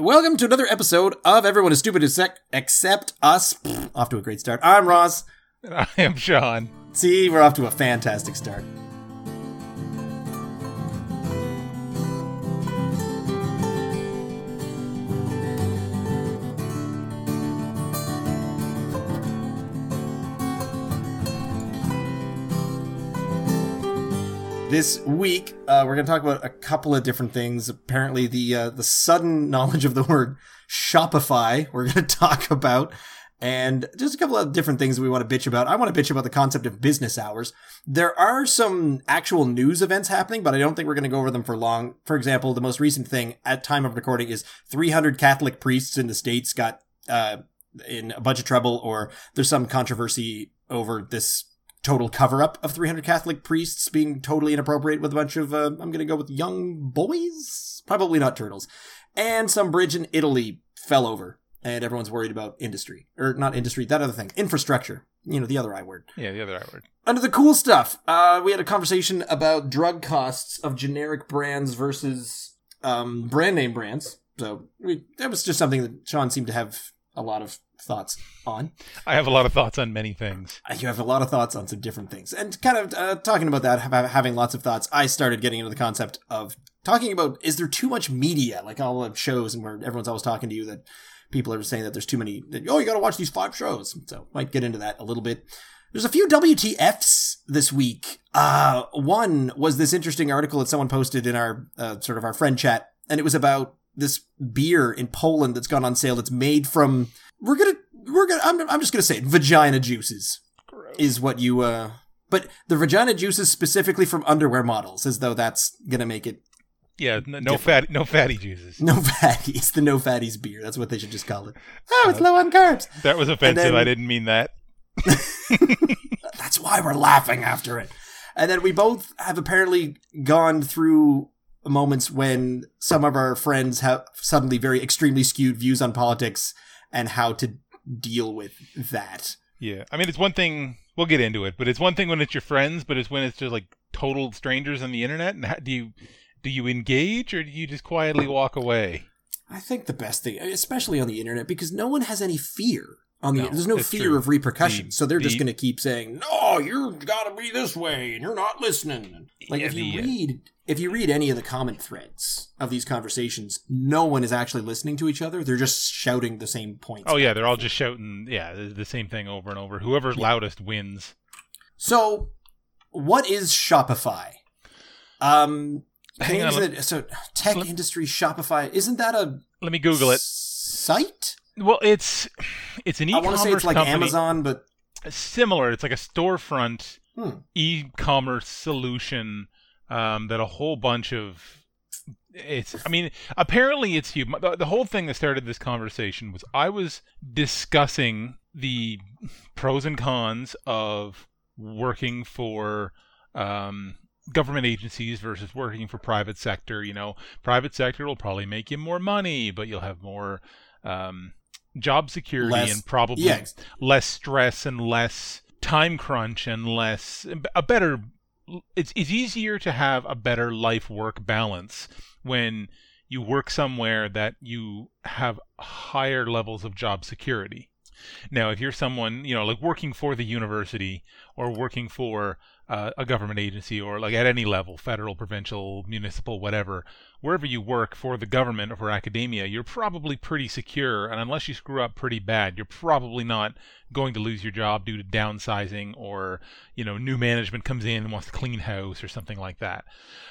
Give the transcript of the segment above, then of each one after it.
Welcome to another episode of Everyone is Stupid Except- Us. Pfft, off to a great start. I'm Ross. And I am Sean. See, we're off to a fantastic start. This week, uh, we're going to talk about a couple of different things. Apparently, the uh, the sudden knowledge of the word Shopify, we're going to talk about, and just a couple of different things we want to bitch about. I want to bitch about the concept of business hours. There are some actual news events happening, but I don't think we're going to go over them for long. For example, the most recent thing at time of recording is 300 Catholic priests in the states got uh, in a bunch of trouble, or there's some controversy over this total cover up of 300 Catholic priests being totally inappropriate with a bunch of, uh, I'm going to go with young boys? Probably not turtles. And some bridge in Italy fell over, and everyone's worried about industry. Or not industry, that other thing. Infrastructure. You know, the other I word. Yeah, the other I word. Under the cool stuff, uh, we had a conversation about drug costs of generic brands versus um, brand name brands. So we, that was just something that Sean seemed to have a lot of thoughts on. I have a lot of thoughts on many things. Uh, You have a lot of thoughts on some different things. And kind of uh, talking about that, having lots of thoughts, I started getting into the concept of talking about is there too much media, like all the shows, and where everyone's always talking to you that people are saying that there's too many, that, oh, you got to watch these five shows. So might get into that a little bit. There's a few WTFs this week. Uh, one was this interesting article that someone posted in our uh, sort of our friend chat, and it was about this beer in Poland that's gone on sale. That's made from we're gonna we're gonna I'm, I'm just gonna say it, vagina juices is what you uh but the vagina juices specifically from underwear models as though that's gonna make it Yeah, n- no fatty, no fatty juices. no fatties the no fatties beer. That's what they should just call it. Oh it's low on carbs. That was offensive. then- I didn't mean that. that's why we're laughing after it. And then we both have apparently gone through moments when some of our friends have suddenly very extremely skewed views on politics and how to deal with that Yeah, I mean, it's one thing. We'll get into it, but it's one thing when it's your friends, but it's when it's just like total strangers on the internet. And how, do you do you engage or do you just quietly walk away? I think the best thing, especially on the internet, because no one has any fear. On the No, there's no fear true. of repercussions, The- so they're just going to keep saying, "No, you've got to be this way, and you're not listening." Like Yeah, if you the, uh, read if you read any of the comment threads of these conversations, no one is actually listening to each other. They're just shouting the same points. Oh yeah, they're all just shouting. Yeah, the, same thing over and over. Whoever's loudest wins. So, what is Shopify? Um, Hang on, isn't so tech let- industry Shopify isn't that a Let me Google it. site? Well, it's it's an e-commerce I want to say it's like company. Amazon, but similar. It's like a storefront Hmm. e-commerce solution um, that a whole bunch of it's. I mean, apparently it's you. The, the whole thing that started this conversation was I was discussing the pros and cons of working for. Um, government agencies versus working for private sector you know private sector will probably make you more money but you'll have more um, job security Less- and probably yeah. less stress and less time crunch and less a better it's it's easier to have a better life work balance when you work somewhere that you have higher levels of job security. Now, if you're someone, you know, like working for the university or working for uh, a government agency or like at any level, federal, provincial, municipal, whatever, wherever you work for the government or for academia, you're probably pretty secure. And unless you screw up pretty bad, you're probably not going to lose your job due to downsizing or, you know, new management comes in and wants to clean house or something like that.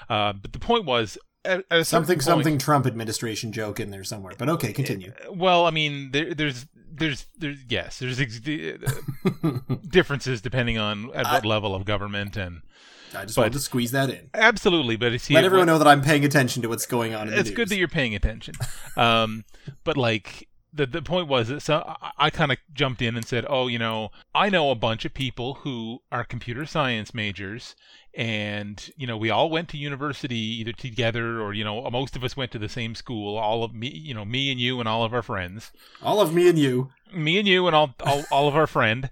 Uh, but the point was, something point- something Trump administration joke in there somewhere. But okay, continue. well, I mean, there, there's, there's, there's, yes, there's ex- differences depending on at what level of government and I just but- wanted to squeeze that in. absolutely. But it's Let everyone know that I'm paying attention to what's going on. In the it's good that you're paying attention. Um, but like the the point was that so I, I kind of jumped in and said, oh, you know, I know a bunch of people who are computer science majors, and you know, we all went to university either together or you know, most of us went to the same school. All of me, you know, me and you and all of our friends all of me and you. me and you and all all, all of our friend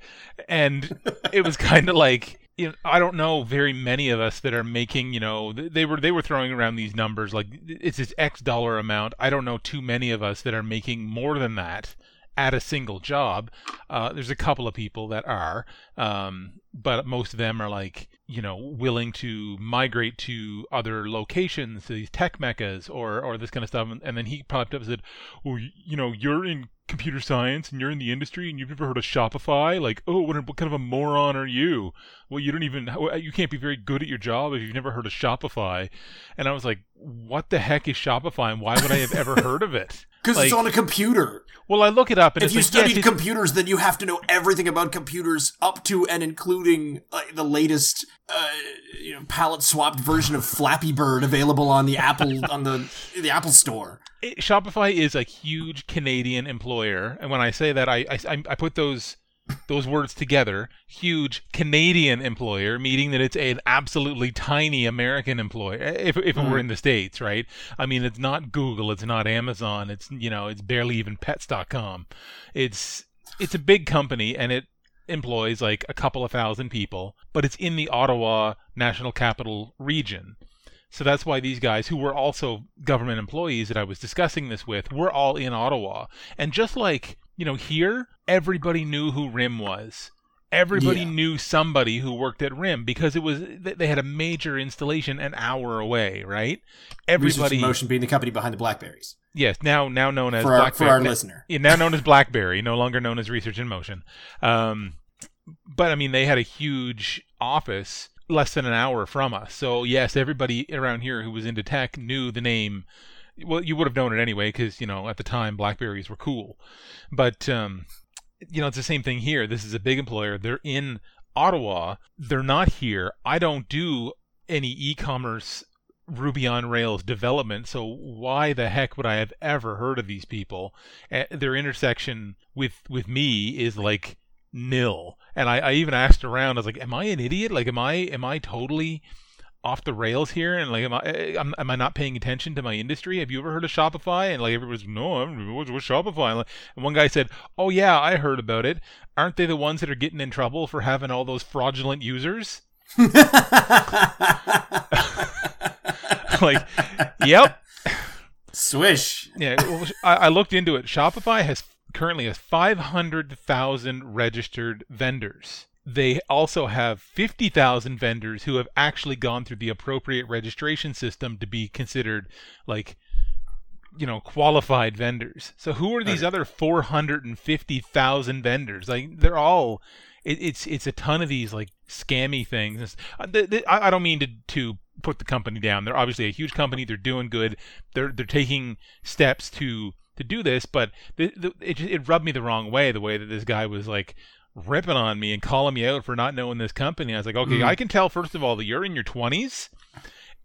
and it was kind of like you know, I don't know very many of us that are making, you know, they were they were throwing around these numbers like it's this X dollar amount. I don't know too many of us that are making more than that at a single job. Uh, there's a couple of people that are, um, but most of them are like, you know, willing to migrate to other locations, these tech meccas, or or this kind of stuff. And, and then he popped up and said, "Well, you know, you're in computer science and you're in the industry and you've never heard of Shopify? Like, oh, what, what kind of a moron are you? Well, you don't even, you can't be very good at your job if you've never heard of Shopify. And I was like, what the heck is Shopify and why would I have ever heard of it? Because Like- it's on a computer. Well, I look it up and If it's you like, studied computers, then you have to know everything about computers up to and including like, the latest, uh, you know, palette swapped version of Flappy Bird available on the Apple on the the Apple Store. it- Shopify is a huge Canadian employer, and when I say that, I I, I put those those words together. Huge Canadian employer, meaning that it's an absolutely tiny American employer. If if it were mm-hmm. in the states, right? I mean, it's not Google, it's not Amazon, it's you know, it's barely even Pets.com. It's it's a big company, and it employs like a couple of thousand people, but it's in the Ottawa National Capital Region. So that's why these guys, who were also government employees that I was discussing this with, were all in Ottawa. And just like, you know, here, everybody knew who RIM was. Everybody Yeah. knew somebody who worked at RIM because it was they had a major installation an hour away, right? Research Everybody, in Motion being the company behind the Blackberries yes, now now known as for our for BlackBerry. our Now- listener. now known as BlackBerry, no longer known as Research in Motion. Um, but I mean, they had a huge office less than an hour from us. So yes, everybody around here who was into tech knew the name. Well, you would have known it anyway because you know at the time Blackberries were cool. But um, you know, it's the same thing here. This is a big employer. They're in Ottawa. They're not here. I don't do any e-commerce Ruby on Rails development, so why the heck would I have ever heard of these people? Uh, their intersection with with me is like nil. And I, I even asked around. I was like, "Am I an idiot? Like, am I am I totally off the rails here? And like, am I eh, am, am I not paying attention to my industry? Have you ever heard of Shopify?" And like, everybody's, "No, I haven't. What's, what's Shopify?" And, like, and one guy said, "Oh yeah, I heard about it. Aren't they the ones that are getting in trouble for having all those fraudulent users?" like, yep. Swish. Yeah, well, I, I looked into it. Shopify has currently has 500,000 registered vendors. They also have 50,000 vendors who have actually gone through the appropriate registration system to be considered like you know qualified vendors. So who are these other 450,000 vendors? Like they're all it, it's it's a ton of these like scammy things. Uh, I I don't mean to to put the company down. They're obviously a huge company. They're doing good. They're they're taking steps to to do this, but the, the, it it rubbed me the wrong way. The way that this guy was like ripping on me and calling me out for not knowing this company. I was like, okay, Mm. I can tell first of all that you're in your twenties,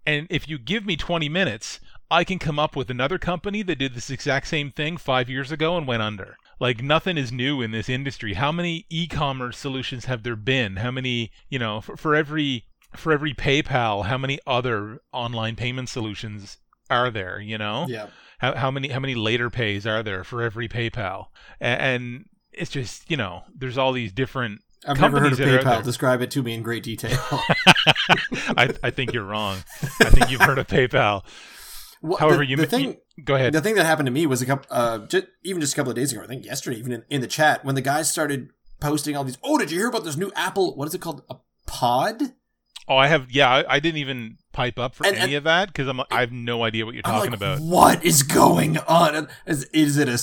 and if you give me 20 minutes, I can come up with another company that did this exact same thing five years ago and went under. Like nothing is new in this industry. How many e-commerce solutions have there been? How many, you know, for, for every for every PayPal, how many other online payment solutions are there? You know, Yeah. how, how many how many later pays are there for every PayPal? And, and it's just you know, there's all these different. I've never heard of PayPal. Describe it to me in great detail. I I think you're wrong. I think you've heard of PayPal. Well, However, the, you, the you- thing go ahead. the thing that happened to me was a couple, uh, just, even just a couple of days ago. I think yesterday, even in, in the chat, when the guys started posting all these. Oh, did you hear about this new Apple? What is it called? A Pod? Oh, I have. Yeah, I, I didn't even pipe up for And- any and- of that because I'm. I have no idea what you're I'm talking like, about. What is going on? Is, is it a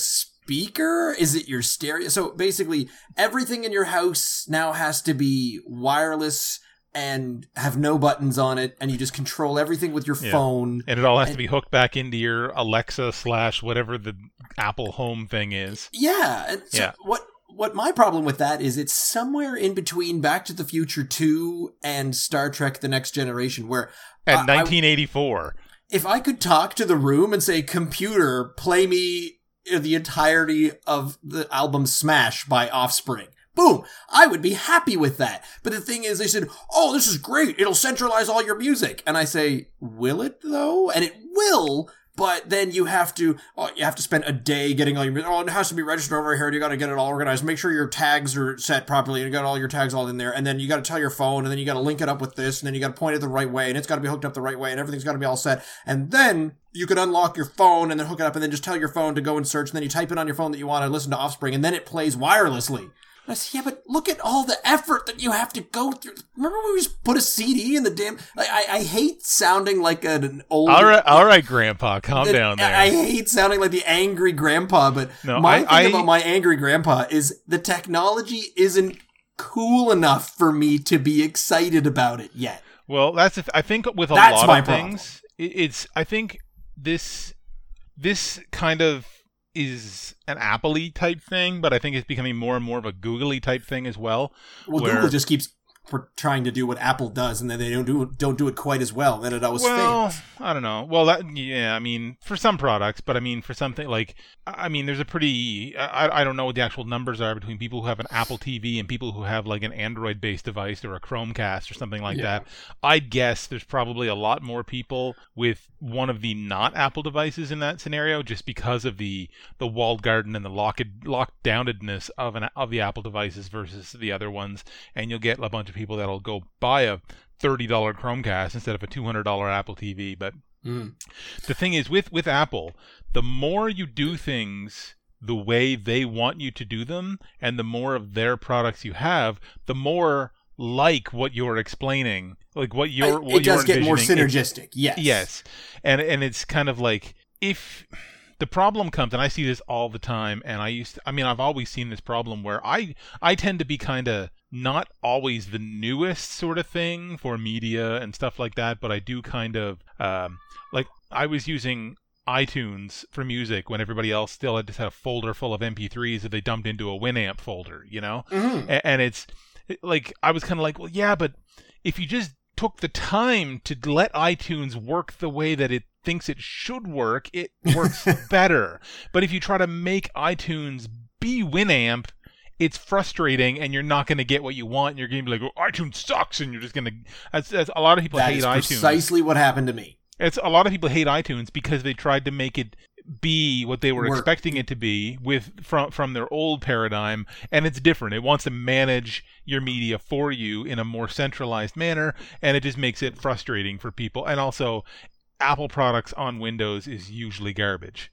speaker? Is it your stereo? So basically, everything in your house now has to be wireless and have no buttons on it, and you just control everything with your Yeah. phone. And it all has to be hooked back into your Alexa slash whatever the Apple Home thing is. Yeah. and So Yeah. What what my problem with that is it's somewhere in between Back to the Future 2 and Star Trek The Next Generation where At I- I- 1984. if I could talk to the room and say computer play me the entirety of the album Smash by Offspring. Boom. I would be happy with that. But the thing is, they said, oh, this is great. It'll centralize all your music. And I say, will it though? And it will, but then you have to oh, you have to spend a day getting all your oh it has to be registered over here. You got to get it all organized. Make sure your tags are set properly. You got all your tags all in there, and then you got to tell your phone, and then you got to link it up with this, and then you got to point it the right way, and it's got to be hooked up the right way, and everything's got to be all set, and then you could unlock your phone and then hook it up, and then just tell your phone to go and search, and then you type it on your phone that you want to listen to Offspring, and then it plays wirelessly. I said, yeah, but look at all the effort that you have to go through. Remember when we just put a CD in the damn? Like, I, I hate sounding like an old. All right, all right, Grandpa, calm down there. I hate sounding like the angry grandpa, but No, my I- thing I- about my angry grandpa is the technology isn't cool enough for me to be excited about it yet. Well, that's I think with a That's lot of problem. things, it's I think this this kind of is an Apple-y type thing, but I think it's becoming more and more of a googly type thing as well. Well, Where- Google just keeps pr- trying to do what Apple does, and then they don't do it, don't do it quite as well. Then it always well, fails. I don't know. Well, that yeah, I mean, for some products, but I mean, for something like, I I mean, there's a pretty, I, I don't know what the actual numbers are between people who have an Apple TV and people who have like an Android-based device or a Chromecast or something like Yeah. that. I'd guess there's probably a lot more people with one of the not Apple devices in that scenario, just because of the the walled garden and the locked locked downedness of an of the Apple devices versus the other ones, and you'll get a bunch of people that'll go buy a thirty dollar Chromecast instead of a two hundred dollar Apple TV. But Mm. the thing is with with Apple, the more you do things the way they want you to do them, and the more of their products you have, the more like what you're explaining, like what you're it what does you're get more envisioning, it- synergistic. Yes. Yes, and and it's kind of like if the problem comes, and I see this all the time, and I used, to, I mean, I've always seen this problem where I I tend to be kind of not always the newest sort of thing for media and stuff like that, but I do kind of um, like I was using iTunes for music when everybody else still had just had a folder full of MP3s that they dumped into a Winamp folder, you know Mhm. a- and it's like I was kind of like, well, yeah, but if you just took the time to let iTunes work the way that it thinks it should work, it works better. But if you try to make iTunes be Winamp, it's frustrating, and you're not going to get what you want. And you're going to be like, oh, iTunes sucks, and you're just going to. That's, that's a lot of people That hate is iTunes. precisely what happened to me. It's a lot of people hate iTunes because they tried to make it be what they were Work. expecting it to be with from from their old paradigm and it's different. It wants to manage your media for you in a more centralized manner and it just makes it frustrating for people and also Apple products on Windows is usually garbage.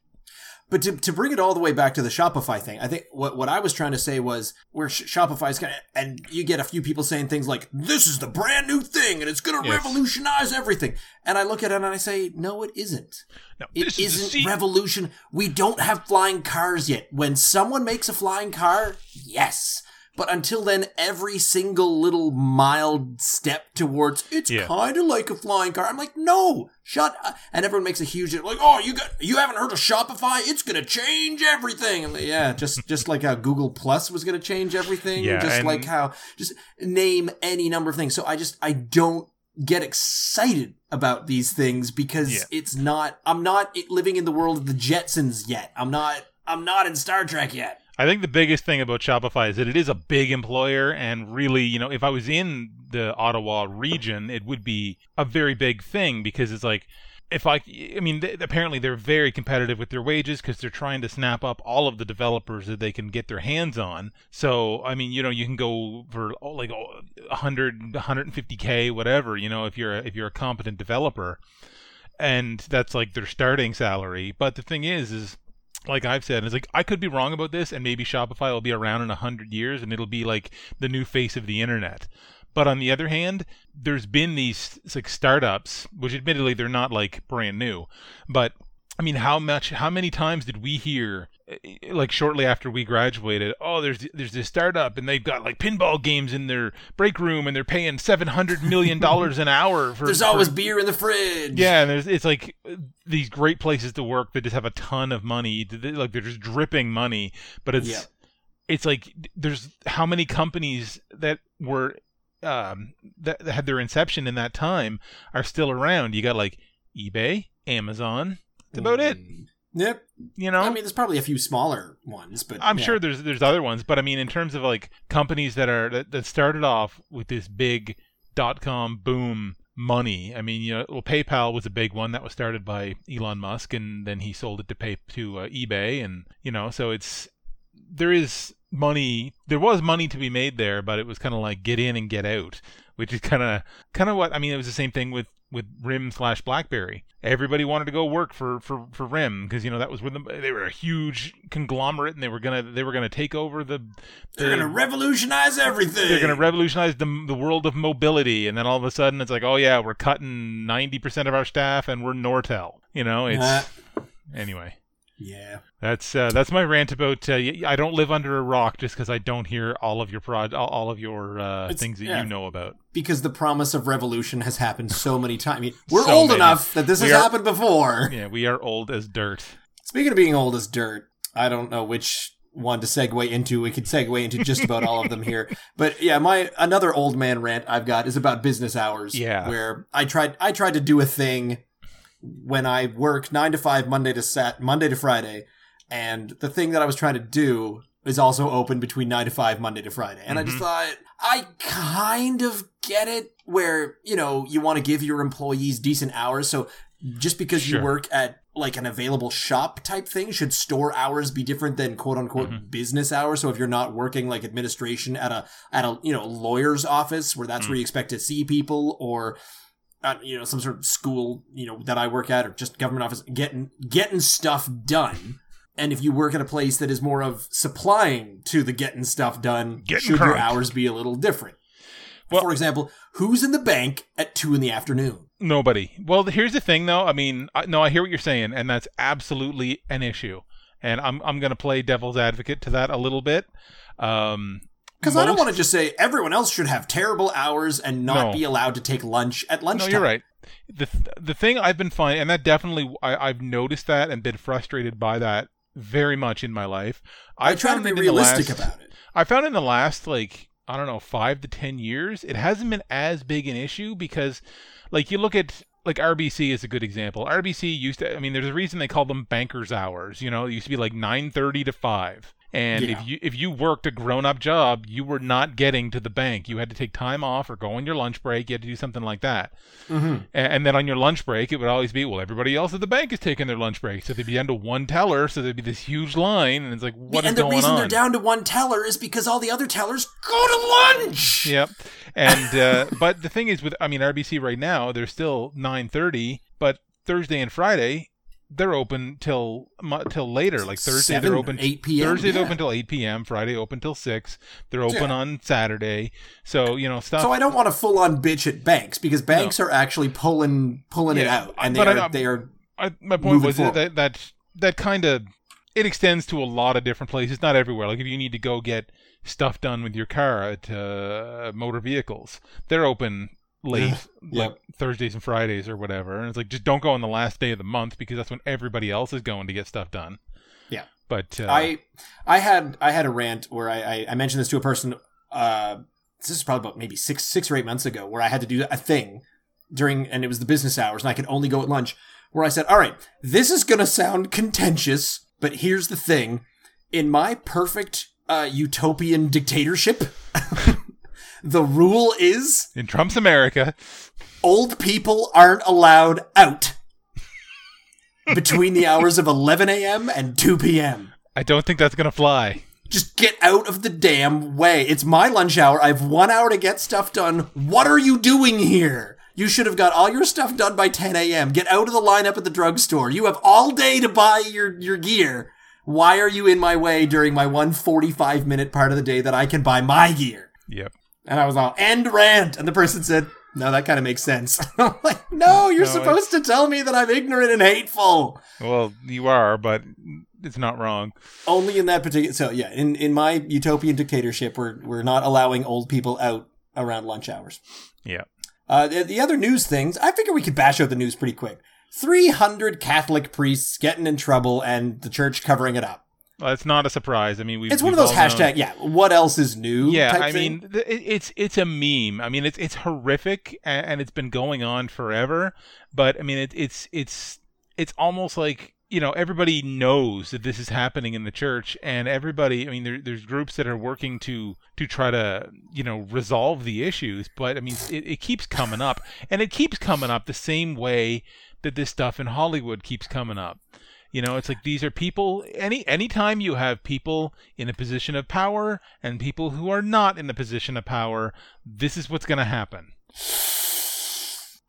But to, to bring it all the way back to the Shopify thing, I think what, what I was trying to say was where Sh- is kind of, and you get a few people saying things like, this is the brand new thing and it's going to Yes. revolutionize everything. And I look at it and I say, no, it isn't. No, It this is isn't revolution. We don't have flying cars yet. When someone makes a flying car, yes. But until then, every single little mild step towards it's Yeah. kind of like a flying car. I'm like, no, shut. up. And everyone makes a huge like, oh, you got you haven't heard of Shopify? It's gonna change everything. Like, yeah, just just like how Google Plus was gonna change everything. Yeah, just and- like how just name any number of things. So I just I don't get excited about these things because Yeah. it's not I'm not living in the world of the Jetsons yet. I'm not I'm not in Star Trek yet. I think the biggest thing about Shopify is that it is a big employer, and really, you know, if I was in the Ottawa region, it would be a very big thing because it's like, if I, I mean, apparently they're very competitive with their wages because they're trying to snap up all of the developers that they can get their hands on. So, I mean, you know, you can go for oh, like oh, 100, 150k, whatever, you know, if you're a, if you're a competent developer, and that's like their starting salary. But the thing is, is like I've said, it's like I could be wrong about this, and maybe Shopify will be around in a hundred years, and it'll be like the new face of the internet. But on the other hand, there's been these like startups, which admittedly they're not like brand new, but I mean, how much, how many times did we hear, eh, like shortly after we graduated, oh, there's there's this startup and they've got like pinball games in their break room and they're paying seven hundred million dollars an hour for. There's for- always beer in the fridge. yeah, and there's it's like uh, these great places to work that just have a ton of money, like they're just dripping money. But it's Yeah. it's like there's how many companies that were um, that, that had their inception in that time are still around. You got like eBay, Amazon. That's about it. Mm. Yep. You know, I mean, there's probably a few smaller ones, but I'm yeah. sure there's there's other ones, but I mean, in terms of like companies that are that, that started off with this big dot com boom money. I mean, you know, well, PayPal was a big one that was started by Elon Musk, and then he sold it to pay to uh, eBay, and you know, so it's there is money. There was money to be made there, but it was kind of like get in and get out, which is kind of kind of what I mean. It was the same thing with with RIM slash BlackBerry. Everybody wanted to go work for for for RIM because you know that was where the, they were a huge conglomerate and they were gonna they were gonna take over the. the They're gonna revolutionize everything. they're going to revolutionize the, the world of mobility and then all of a sudden it's like oh yeah we're cutting 90% of our staff and we're nortel you know it's Uh, anyway yeah. that's uh, that's my rant about uh, i don't live under a rock just because i don't hear all of your prod all, all of your uh, things that yeah. you know about Because the promise of revolution has happened so many times. I mean, we're So old many. enough that this We has are- happened before. yeah we are old as dirt Speaking of being old as dirt, I don't know which one to segue into. We could segue into just about all of them here. But yeah, my another old man rant I've got is about business hours. Yeah. Where I tried I tried to do a thing when I work nine to five Monday to Sat Monday to Friday, and the thing that I was trying to do is also open between nine to five Monday to Friday. And I just thought I kind of get it where, you know, you want to give your employees decent hours. So just because Sure. you work at like an available shop type thing, should store hours be different than quote unquote Mhm. business hours? So if you're not working like administration at a at a you know lawyer's office where that's Mm. where you expect to see people or uh, you know some sort of school you know that I work at or just government office getting getting stuff done. And if you work at a place that is more of supplying to the getting stuff done, Getting should your hours be a little different? Well- For example, who's in the bank at two in the afternoon? nobody well here's the thing though i mean I, no i hear what you're saying and that's absolutely an issue and i'm, I'm going to play devil's advocate to that a little bit um Because I don't want to just say everyone else should have terrible hours and not No. be allowed to take lunch at No, you're right. The the thing I've been finding, and that definitely I, I've noticed that and been frustrated by that very much in my life. I try to be that in the realistic last- about it. I found in the last like I don't know five to ten years, it hasn't been as big an issue because, like, you look at like RBC is a good example. RBC used to, I mean, there's a reason they call them bankers hours. You know, it used to be like nine thirty to five. And Yeah. if you if you worked a grown up job, you were not getting to the bank. You had to take time off or go on your lunch break. You had to do something like that. Mm-hmm. And then on your lunch break, it would always be, well, everybody else at the bank is taking their lunch break. So they'd be down to one teller. So there'd be this huge line. And it's like, what is and the reason on? they're down to one teller is because all the other tellers go to lunch. Yep. And, uh, but the thing is with, I mean, RBC right now, they're still 930, but Thursday and Friday, they're open till till later. Like Thursday, Seven, they're open. 8 p.m., Thursday, they're yeah. open till 8 p.m. Friday, open till 6. They're open Yeah. on Saturday. So, you know, stuff. So I don't want to full on bitch at banks because banks are actually pulling pulling it out, and they but I are know- they are I, my point was forward. that that that kind of it extends to a lot of different places, not everywhere. Like if you need to go get stuff done with your car at uh, motor vehicles, they're open late, Yeah. like Thursdays and Fridays or whatever. And it's like just don't go on the last day of the month because that's when everybody else is going to get stuff done. Yeah. But uh, I I had I had a rant where I, I, I mentioned this to a person. Uh, this is probably about maybe six six or eight months ago, where I had to do a thing during, and it was the business hours, and I could only go at lunch. Where I said, "All right, this is going to sound contentious, but here's the thing: in my perfect uh, utopian dictatorship, the rule is in Trump's America, old people aren't allowed out." Between the hours of 11 a.m. and 2 p.m. I don't think that's gonna fly. Just get out of the damn way. It's my lunch hour. I have one hour to get stuff done. What are you doing here? You should have got all your stuff done by 10 a.m. Get out of the lineup at the drugstore. You have all day to buy your, your gear. Why are you in my way during my one 45 minute part of the day that I can buy my gear? Yep. And I was all, end rant. And the person said, no, that kind of makes sense. I'm like, no, you're No, supposed to tell me that I'm ignorant and hateful. Well, you are, but it's not wrong. only in that particular so yeah in in my utopian dictatorship we're we're not allowing old people out around lunch hours Yeah. uh the, the other news things i figure we could bash out the news pretty quick 300 catholic priests getting in trouble and the church covering it up Well, it's not a surprise. I mean, we it's one of those hashtag yeah what else is new Yeah, I thing. mean, th- it's it's a meme. I mean, it's it's horrific, and, and it's been going on forever. But I mean, it, it's it's it's almost like you know everybody knows that this is happening in the church and everybody i mean there, there's groups that are working to to try to you know resolve the issues but i mean it, it keeps coming up and it keeps coming up the same way that this stuff in hollywood keeps coming up you know it's like these are people any anytime you have people in a position of power and people who are not in a position of power this is what's going to happen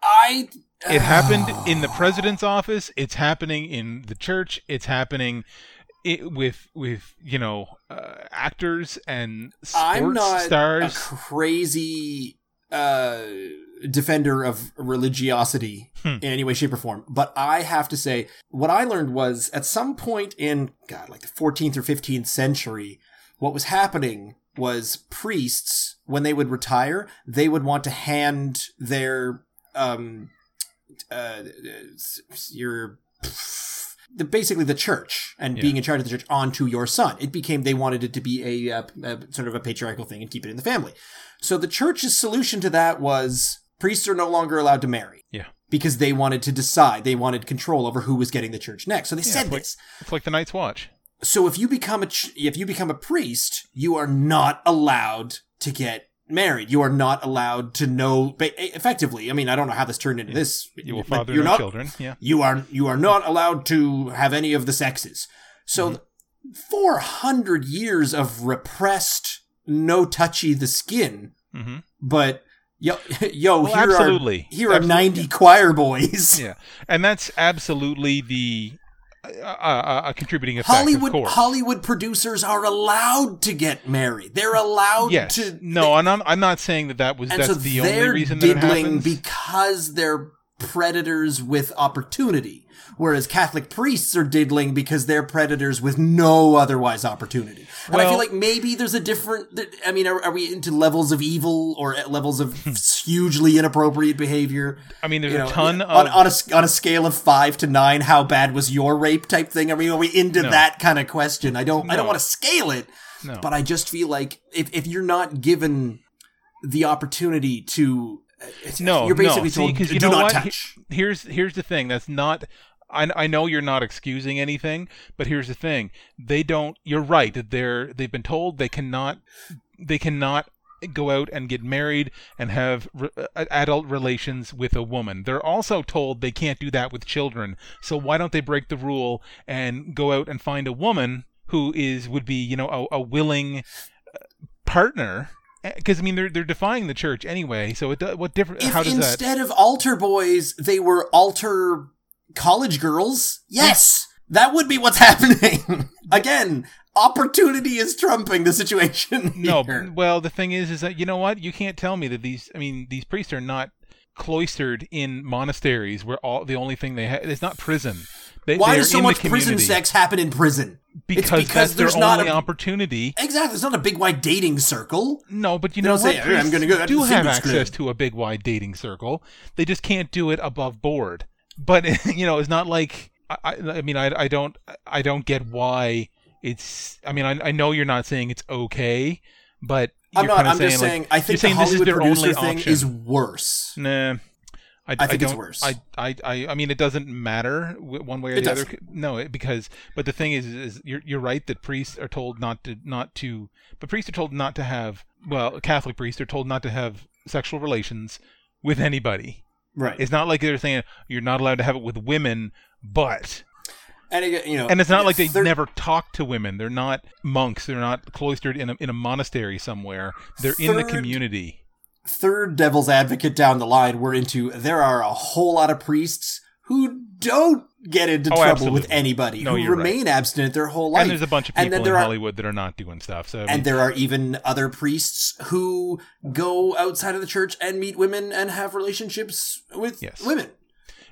I. it happened in the president's office. It's happening in the church. It's happening i with with you know uh, actors and sports I'm not stars. a crazy uh, defender of religiosity Hmm. in any way, shape, or form. But I have to say, what I learned was at some point in God, like the 14th or 15th century, what was happening was priests, when they would retire, they would want to hand their um, uh, your the, basically the church and Yeah. being in charge of the church onto your son. It became they wanted it to be a, uh a sort of a patriarchal thing and keep it in the family. So the church's solution to that was priests are no longer allowed to marry. Yeah. Because they wanted to decide, they wanted control over who was getting the church next. So they Yeah, said it's like- this. It's like the Night's Watch. So if you become a ch- if you become a priest, you are not allowed to get married. You are not allowed to know ba- effectively. I mean, I don't know how this turned into this. You will father you're no not, children. Yeah. you are you are not allowed to have any of the sexes. So Mm-hmm. 400 years of repressed no touchy the skin, hmm but yo yo Well, here absolutely. are here are Absolutely. 90 choir boys. Yeah, and that's absolutely the uh, uh, a contributing effect. Hollywood. Hollywood producers are allowed to get married. They're allowed Yes. to no, and I'm, I'm not saying that that was and that's so the only reason that it diddling happens. because they're predators with opportunity. Whereas Catholic priests are diddling because they're predators with no otherwise opportunity. And I feel like maybe there's a different. I mean, are, are we into levels of evil or at levels of hugely inappropriate behavior? I mean, there's You a ton on, of on a on a scale of five to nine. How bad was your rape? Type thing. I mean, are we into No. that kind of question? I don't. I don't want to scale it, no. but I just feel like if if you're not given the opportunity to, it's- No, you're basically no. See, told you do know not what? touch. here's here's the thing that's not I, I know you're not excusing anything but here's the thing they don't you're right that they're they've been told they cannot they cannot go out and get married and have re- uh, adult relations with a woman they're also told they can't do that with children so why don't they break the rule and go out and find a woman who is would be you know a, a willing uh, partner because I mean they're they're defying the church anyway. So it what different? If How does that? instead of altar boys, they were altar college girls, yes, that would be what's happening. Again, opportunity is trumping the situation. No, well, the thing is, is that you know what? You can't tell me that these. I mean, these priests are not cloistered in monasteries where all the only thing they have it's not prison. They, Why they're does so in the much prison sex happen in prison? Because, because that's their there's not only a- opportunity. Exactly, it's not a big wide dating circle. No, but you They know what? say, "Hey, I'm Priests gonna go do have access club." to a big wide dating circle. They just can't do it above board. But you know, it's not like I, I mean, I, I don't I don't get why it's. I mean, I, I know you're not saying it's okay, but I'm not. I'm just like, saying. I think the saying this is Hollywood their producer only thing option. is worse. Nah. I, I think it's don't, worse. I, I, I, I mean, it doesn't matter one way or It the other. doesn't. No, it, because but the thing is, is you're you're right that priests are told not to not to, but priests are told not to have. Well, Catholic priests are told not to have sexual relations with anybody. Right. It's not like they're saying you're not allowed to have it with women, but and you know, and it's not like they thir- never talk to women. They're not monks. They're not cloistered in a in a monastery somewhere. They're in the community. Third devil's advocate down the line we're into there are a whole lot of priests who don't get into Oh, trouble with anybody No, who you're right. remain abstinent their whole life And there's a bunch of people in are- Hollywood that are not doing stuff. So I mean, and there are even other priests who go outside of the church and meet women and have relationships with Yes. women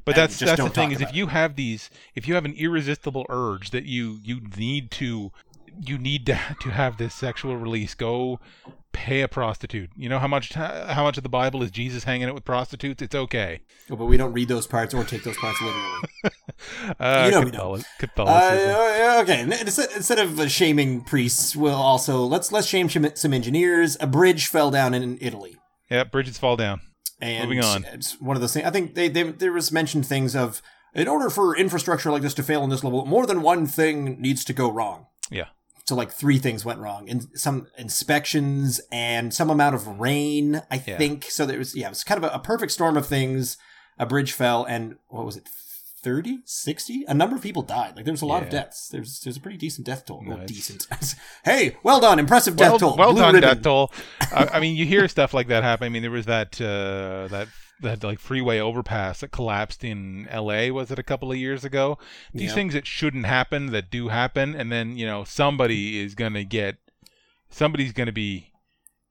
But and that's just that's the thing is if you have these if you have an irresistible urge that you you need to you need to to have this sexual release go pay a prostitute. You know how much how much of the Bible is Jesus hanging out with prostitutes? It's okay. Oh, but we don't read those parts or take those parts literally Uh, You know we Catholic- uh, Catholicism. okay instead, of uh, shaming priests we'll also let's let's shame some some engineers a bridge fell down in italy yeah, bridges fall down. And Moving on. It's one of those things. I think they, they there was mentioned things of in order for infrastructure like this to fail on this level, more than one thing needs to go wrong. Yeah. So like three things went wrong, and some inspections and some amount of rain. I Yeah. think so. There was yeah, it was kind of a, a perfect storm of things. A bridge fell, and what was it? 30 60 a number of people died like there was a lot of deaths there's there's a pretty decent death toll No, well, decent hey well done impressive death well, toll well Blue done, ribbon. death toll. I, I mean, you hear stuff like that happen. I mean, there was that uh, that that like freeway overpass that collapsed in L.A. Was it a couple of years ago? These Yeah. things that shouldn't happen that do happen, and then you know somebody is gonna get somebody's gonna be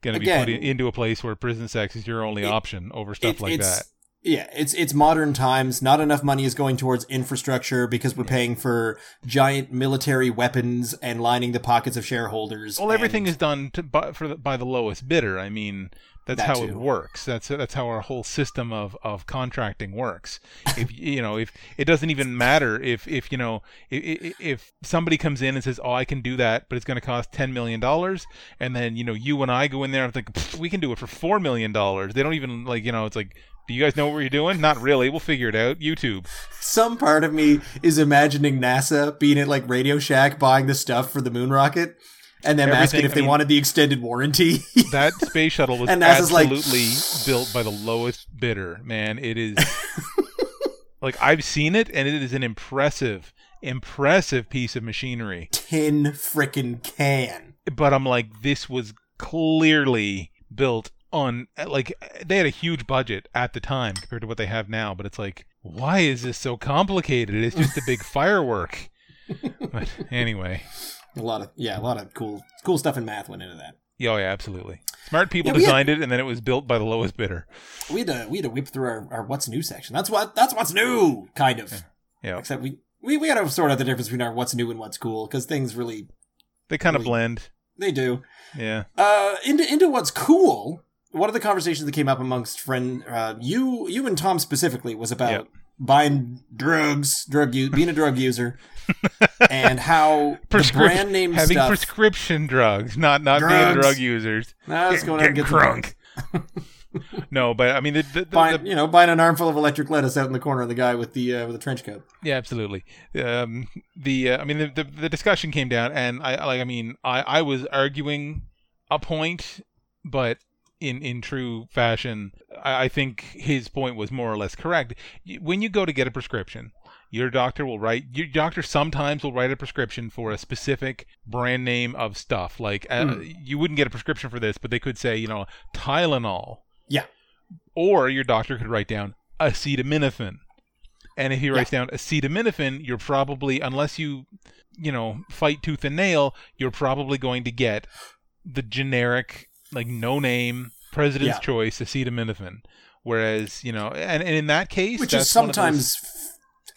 gonna be put in, into a place where prison sex is your only it- option over stuff It- like that. Yeah, it's it's modern times. Not enough money is going towards infrastructure because we're paying for giant military weapons and lining the pockets of shareholders. Well, everything is done to, by, for the, by the lowest bidder. I mean, that's That how it works. That's that's how our whole system of, of contracting works. If you know, if it doesn't even matter if if you know if, if somebody comes in and says, "Oh, I can do that," but it's going to cost ten million dollars, and then you know you and I go in there and think we can do it for four million dollars. They don't even like you know. It's like. Do you guys know what you're doing? Not really. We'll figure it out. YouTube. Some part of me is imagining NASA being at like Radio Shack buying the stuff for the moon rocket, and then asking Everything- if they I mean- wanted the extended warranty. That space shuttle was And NASA's like- absolutely built by the lowest bidder, man. It is like I've seen it and it is an impressive, impressive piece of machinery. Tin frickin' can. But I'm like, this was clearly built on like they had a huge budget at the time compared to what they have now, but it's like, why is this so complicated? It's just a big firework. But anyway. A lot of yeah, a lot of cool cool stuff in math went into that. Yeah, oh yeah, absolutely. Smart people Yeah, we had- designed it and then it was built by the lowest bidder. We had to we had to whip through our, our what's new section. That's what that's what's new, kind of. Yeah. Except we we we got to sort out the difference between our what's new and what's cool because things really They kind of blend. they do. Yeah. Uh, into into what's cool. One of the conversations that came up amongst friend, uh, you you and Tom specifically was about Yep. Buying drugs, drug use, being a drug user, and how the Prescrip- brand name having stuff. prescription drugs, not not being drug users. Nah, let's go Get get drunk. No, but I mean, the, the, Buying, the- you know, buying an armful of electric lettuce out in the corner of the guy with the uh, with the trench coat. yeah, absolutely. Um, the uh, I mean, the, the the discussion came down, and I like, I mean, I I was arguing a point, but in in true fashion, I, I think his point was more or less correct. When you go to get a prescription. Your doctor will write. Your doctor sometimes will write a prescription for a specific brand name of stuff. Like uh, Mm. you wouldn't get a prescription for this, but they could say, you know, Tylenol. Yeah. Or your doctor could write down acetaminophen. And if he Yeah. writes down acetaminophen, you're probably, unless you, you know, fight tooth and nail, you're probably going to get the generic, like no name, President's Yeah. Choice acetaminophen. Whereas, you know, and, and in that case, which is of those- sometimes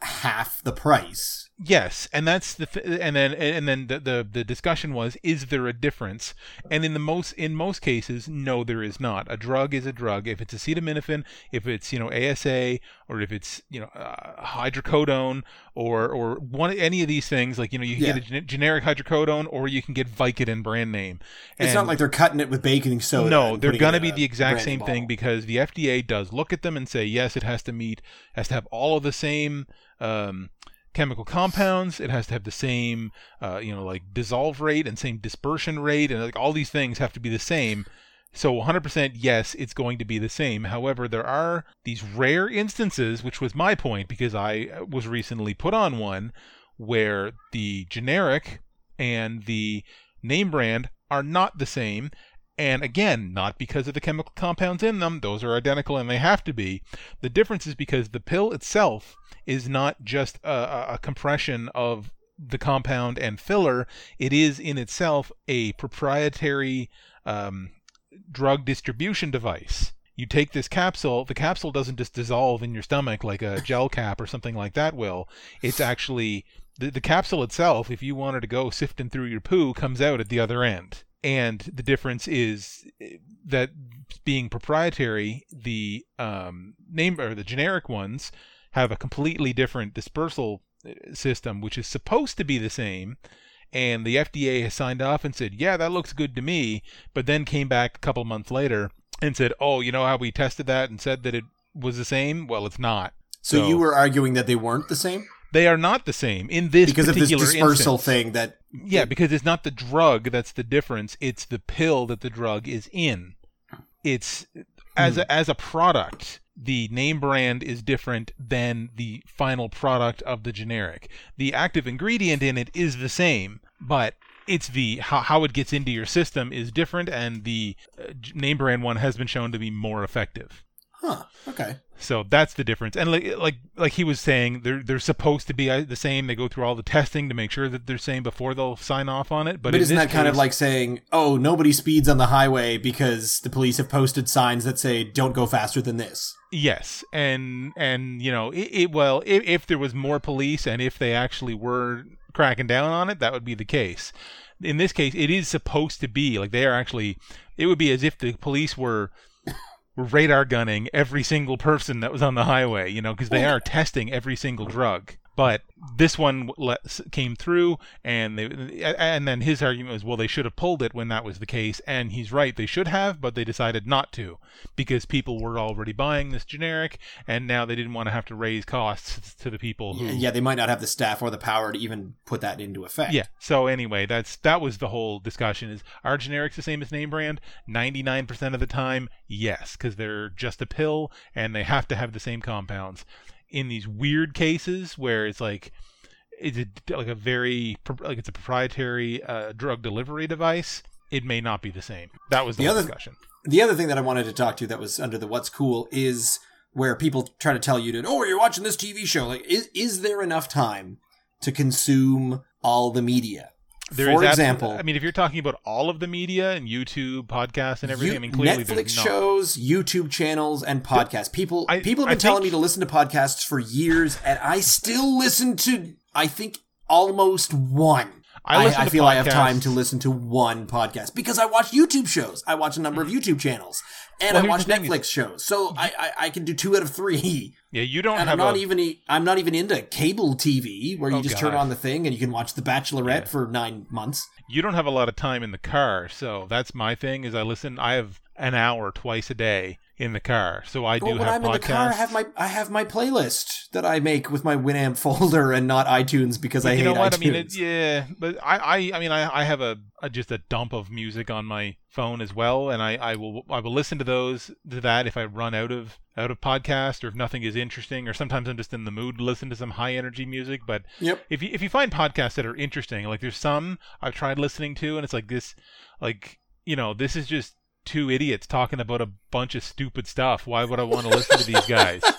half the price. Yes, and that's the th- and then and then the, the the discussion was is there a difference? And in the most in most cases, no, there is not. A drug is a drug. If it's acetaminophen, if it's you know ASA, or if it's you know uh, hydrocodone, or or one any of these things, like you know you can Yeah. get a gen- generic hydrocodone, or you can get Vicodin brand name. It's not like they're cutting it with baking soda. no, they're going to be the exact same thing because the FDA does look at them and say, yes, it has to meet, has to have all of the same um, chemical compounds. It has to have the same, uh, you know, like dissolve rate and same dispersion rate, and like all these things have to be the same. So 100% yes, it's going to be the same. However, there are these rare instances, which was my point because I uh, was recently put on one where the generic and the name brand are not the same. And again, not because of the chemical compounds in them, those are identical and they have to be. The difference is because the pill itself is not just a, a- compression of the compound and filler, it is in itself a proprietary um, drug distribution device. You take this capsule, the capsule doesn't just dissolve in your stomach like a gel cap or something like that will. It's actually the, the capsule itself, if you wanted to go sifting through your poo, comes out at the other end. And the difference is eh, that being proprietary, the um, name or the generic ones have a completely different dispersal eh, system, which is supposed to be the same. And the FDA has signed off and said, yeah, that looks good to me. But then came back a couple months later and said, oh, you know how we tested that and said that it was the same? Well, it's not. So, So- you were arguing that they weren't the same They are not the same in this because of this dispersal instance. thing that Yeah, because it's not the drug that's the difference. It's the pill that the drug is in. It's as a, as a product, the name brand is different than the final product of the generic. The active ingredient in it is the same, but it's the how, how it gets into your system is different, and the uh, name brand one has been shown to be more effective. Huh okay So that's the difference. And like like like he was saying, they're they're supposed to be uh, the same. They go through all the testing to make sure that they're same before they'll sign off on it. But, but, isn't that kind of like saying oh nobody speeds on the highway because the police have posted signs that say don't go faster than this yes? And and you know it, it well if, if there was more police and if they actually were cracking down on it, that would be the case. In this case, it is supposed to be like they are actually. It would be as if the police were were radar gunning every single person that was on the highway, you know, because they are testing every single drug. But this one came through, and they, and then his argument was, well, they should have pulled it when that was the case, and he's right, they should have, but they decided not to because people were already buying this generic, and now they didn't want to have to raise costs to the people who. yeah they might not have the staff or the power to even put that into effect Yeah. So anyway, that's that was the whole discussion. Is are generics the same as name brand? Ninety nine percent of the time, yes, because they're just a pill and they have to have the same compounds. In these weird cases where it's like it's a, like a very like it's a proprietary uh, drug delivery device, it may not be the same. That was the, The other- discussion. The other thing that I wanted to talk to that was under the what's cool is where people try to tell you to, oh, you're watching this TV show. Like, is, is there enough time to consume all the media? There For example, I mean, if you're talking about all of the media and YouTube, podcasts, and everything, you- I mean, clearly Netflix shows, YouTube channels, and podcasts. People I- people have I been telling think- me to listen to podcasts for years, and I still listen to. I think almost one. I I, I feel I have time to listen to one podcast because I watch YouTube shows. I watch a number of YouTube channels, and Well, I watch thing is- Netflix shows. So I, I I can do two out of three. Yeah, you don't And have I'm not a, even I'm not even into cable TV where you Oh, just turn on the thing and you can watch The Bachelorette Yeah. for nine months. you don't have a lot of time in the car so that's my thing is i listen i have an hour twice a day in the car so i do Well, when have I'm in the car, I have my I have my playlist that I make with my Winamp folder and not iTunes because But I you hate know what iTunes. i mean it, yeah but i i, I mean I, I have a, a just a dump of music on my phone as well and i i will i will listen to those to that if i run out of out of podcast or if nothing is interesting or sometimes i'm just in the mood to listen to some high energy music but Yep. if you if you find podcasts that are interesting, like there's some I've tried listening to, and it's like this, like you know, this is just two idiots talking about a bunch of stupid stuff. Why would I want to listen to these guys?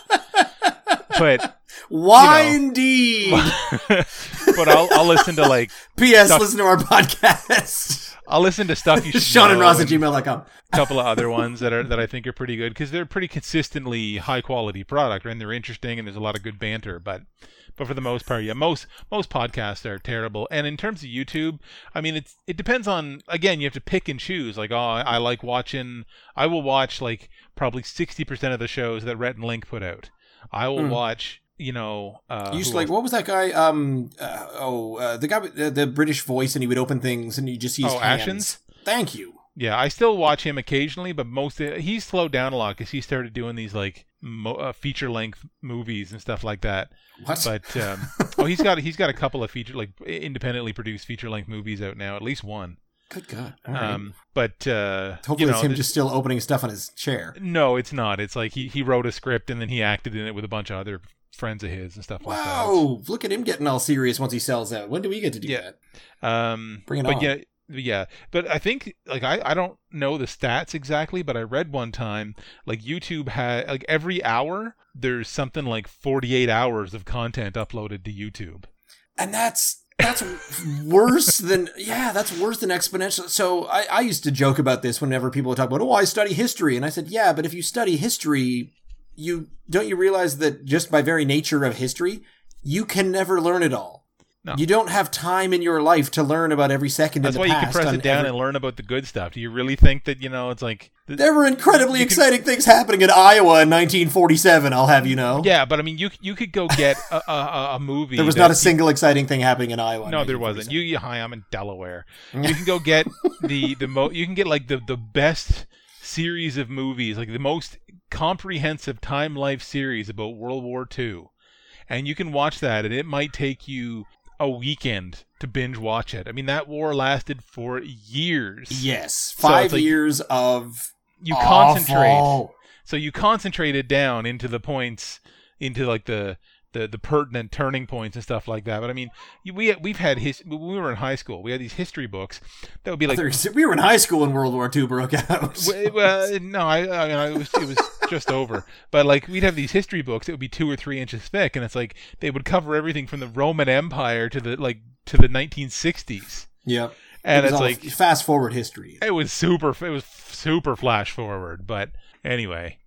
But Why you know. indeed? but I'll I'll listen to like P.S. Stuff- Listen to our podcast. I'll listen to stuff you should Sean and Ross at gmail.com. a couple of other ones that are that I think are pretty good because they're pretty consistently high quality product and they're interesting and there's a lot of good banter. But but for the most part, yeah, most most podcasts are terrible. And in terms of YouTube, I mean, it's it depends on again, you have to pick and choose. Like, oh, I, I like watching. I will watch like probably sixty percent of the shows that Rhett and Link put out. I will Mm. watch. You know, uh, You used to like what was that guy? Um, uh, oh, uh, the guy with the, the British voice, and he would open things, and you just his Oh, hands. Ashens? Thank you. Yeah, I still watch him occasionally, but most he's slowed down a lot because he started doing these like mo- uh, feature length movies and stuff like that. What? But um, oh, he's got he's got a couple of feature like independently produced feature length movies out now, at least one. Good God. All right. Um, but uh, Hopefully, you know, it's him th- just still opening stuff on his chair. no, it's not. It's like he he wrote a script and then he acted in it with a bunch of other friends of his and stuff like that. Wow! Look at him getting all serious once he sells out. When do we get to do Yeah. that? Um, Bring it but on. yeah, yeah. But I think like I, I don't know the stats exactly, but I read one time like YouTube had like every hour there's something like 48 hours of content uploaded to YouTube. and that's that's worse than yeah that's worse than exponential so I, I used to joke about this whenever people would talk about oh i study history and i said yeah but if you study history you don't you realize that just by very nature of history you can never learn it all No. you don't have time in your life to learn about every second That's in why the you can past press it down every- and learn about the good stuff. Do you really think that you know it's like th- there were incredibly exciting things happening in iowa in 1947 i'll have you know Yeah, but I mean, you you could go get a, a, a- movie. there was not a single exciting thing happening in iowa in No, there wasn't. 1947. You, you hi, I'm in Delaware. You can go get the the mo. You can get like the the best series of movies, like the most comprehensive time life series about World War II, and you can watch that, and it might take you a weekend to binge watch it. I mean, that war lasted for years. Yes, five it's like- years of You concentrate. awful. So you concentrate it down into the points, into like the the, the pertinent turning points and stuff like that. But I mean, we we've had his when we were in high school. We had these history books that would be like. we were in high school when World War II broke out. well, no, I, I, I it was it was just over. But like we'd have these history books. It would be two or three inches thick, and it's like they would cover everything from the Roman Empire to the like to the 1960s, yep. and It it's like fast forward history. it was super. It was super flash forward. But anyway,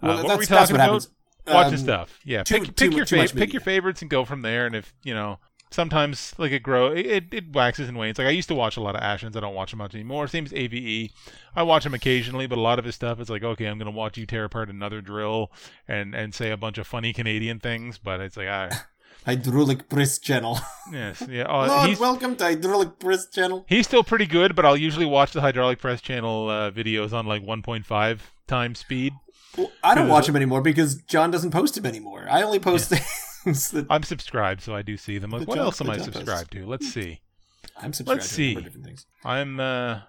Well, uh, what that's, were we talking what about? happens. Watch Um, stuff. Yeah, too- pick too pick your too much fa- pick your favorites and go from there. And if you know, sometimes like it grow, it, it, waxes and wanes. Like I used to watch a lot of Ashens. I don't watch them much anymore. Same as AVE. I watch him occasionally, but a lot of his stuff is like, okay, I'm gonna watch you tear apart another drill and and say a bunch of funny Canadian things. But it's like, ah, Hydraulic Press Channel. yes, yeah. Uh, Lord, he's welcome to Hydraulic Press Channel. he's still pretty good, but I'll usually watch the hydraulic press channel uh, videos on like 1.5 times speed. Well, I don't watch him anymore because John doesn't post him anymore. I only post things that I'm subscribed, so I do see them. Like, The what John- else am I subscribed to? Let's see. I'm subscribed Let's to a see. different things. I'm uh, need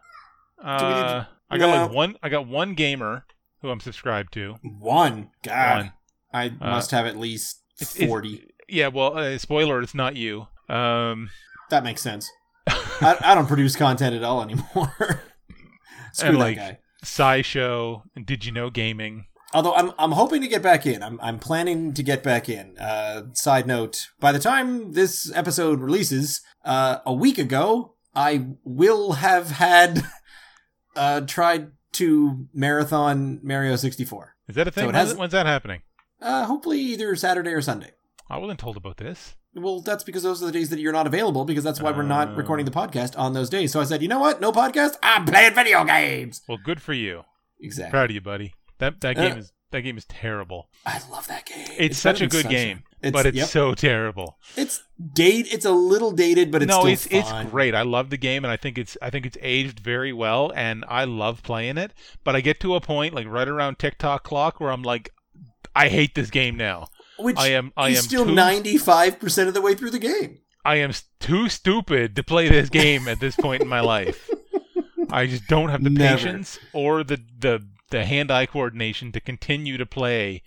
to- uh I got like one I got one gamer who I'm subscribed to. One. God. One. I Uh, must have at least It's- it's- 40. Yeah, well, uh, spoiler, it's not you. Um that makes sense. I, I don't produce content at all anymore. Screw And, that like- guy. SciShow and Did You Know Gaming. Although I'm I'm hoping to get back in. I'm I'm planning to get back in. Uh, side note: by the time this episode releases, uh, a week ago, I will have had uh, tried to marathon Mario 64. Is that a thing? So when's, when's that happening? Uh, hopefully either Saturday or Sunday. I wasn't told about this. Well, that's because those are the days that you're not available. Because that's why we're Oh. not recording the podcast on those days. So I said, you know what? No podcast. I'm playing video games. Well, good for you. Exactly. Proud of you, buddy. That that Uh, game is that game is terrible. I love that game. It's, such a good game, It's, but it's yep. so terrible. It's date. It's a little dated, but it's no, it's it's great. I love the game, and I think it's I think it's aged very well, and I love playing it. But I get to a point like right around Tick Tock Clock where I'm like, I hate this game now. Which I am I am still ninety five percent of the way through the game. I am too stupid to play this game at this point in my life. I just don't have the Never. patience or the the the hand-eye coordination to continue to play.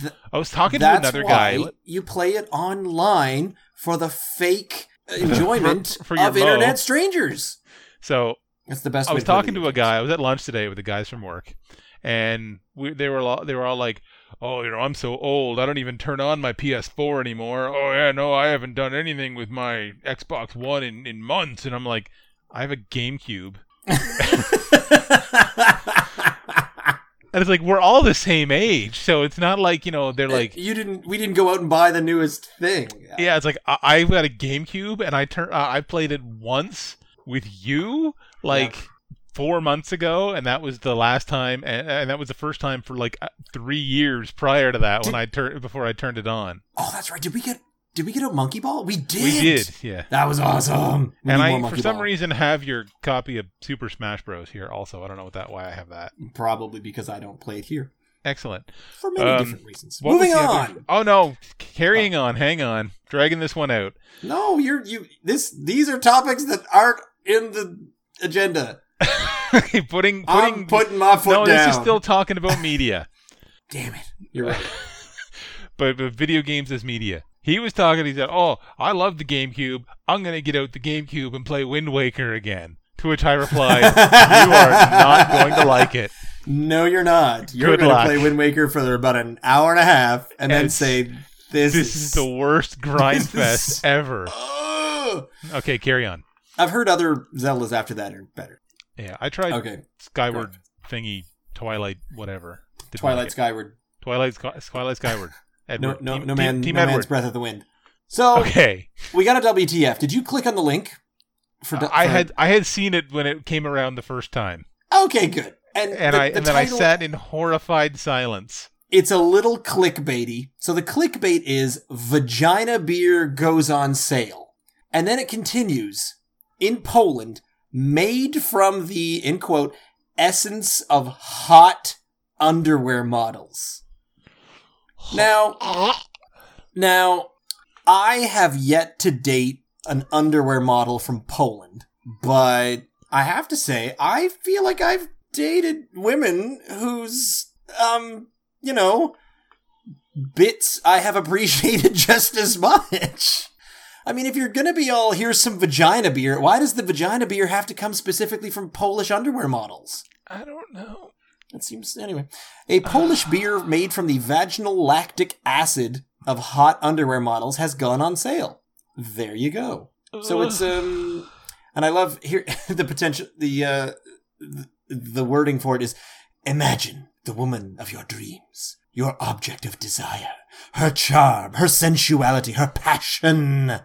Th- I was talking to another why guy. you play it online for the fake enjoyment For- for of internet strangers. So That's the best. I was talking to a guy. I was at lunch today with the guys from work, and we, they were all, they were all like, "Oh, you know, I'm so old. I don't even turn on my PS4 anymore. Oh yeah, no, I haven't done anything with my Xbox One in in months." And I'm like, "I have a GameCube." And it's like we're all the same age, so it's not like you know they're like you didn't. We didn't go out and buy the newest thing. yeah, it's like I, I've got a GameCube and I turn uh, I played it once with you like four months ago, and that was the last time, and, and that was the first time for like uh, three years prior to that when I turned before I turned it on. Oh, that's right. Did we get? Did we get a monkey ball? We did. We did, yeah. That was awesome. We and I, for some Ball. reason, have your copy of Super Smash Bros. here also. I don't know what that why I have that. probably because I don't play it here Excellent. for many Um, different reasons. Moving on. other- Oh no, carrying on. Hang on, dragging this one out. No, you're you. This these are topics that aren't in the agenda. putting putting I'm putting my foot no, down. this is still talking about media. Damn it! You're right. but, but video games as media. He was talking. He said, "Oh, I love the GameCube. I'm gonna get out the GameCube and play Wind Waker again." To which I replied, "You are not going to like it." No, you're not. You're Good going to luck. play Wind Waker for about an hour and a half, and then It's- say, "This, This is the worst grind fest ever. Oh! Okay, carry on. I've heard other Zeldas after that are better. Yeah, I tried Okay, Skyward thingy, Twilight, whatever. Didn't Twilight like. Skyward. Twilight, Sky- Twilight Skyward. No, Edward. no, Team- no man, Team no Edward. man's Breath of the Wind. So Okay, we got a WTF. Did you click on the link? For, I for- had I had seen it when it came around the first time, Okay, good. And and the- I the and then I sat in horrified silence. It's a little clickbaity. So the clickbait is vagina beer goes on sale. And then it continues in Poland, made from the, in quote, essence of hot underwear models. Now, now, I have yet to date an underwear model from Poland, but I have to say, I feel like I've dated women whose, um, you know, bits I have appreciated just as much. I mean, if you're gonna be all, here's some vagina beer, why does the vagina beer have to come specifically from Polish underwear models? I don't know. It seems, anyway. A Polish beer made from the vaginal lactic acid of hot underwear models has gone on sale. There you go. So it's, um, and I love here, the potential, the, uh, the, the wording for it is, imagine the woman of your dreams, your object of desire, her charm, her sensuality, her passion.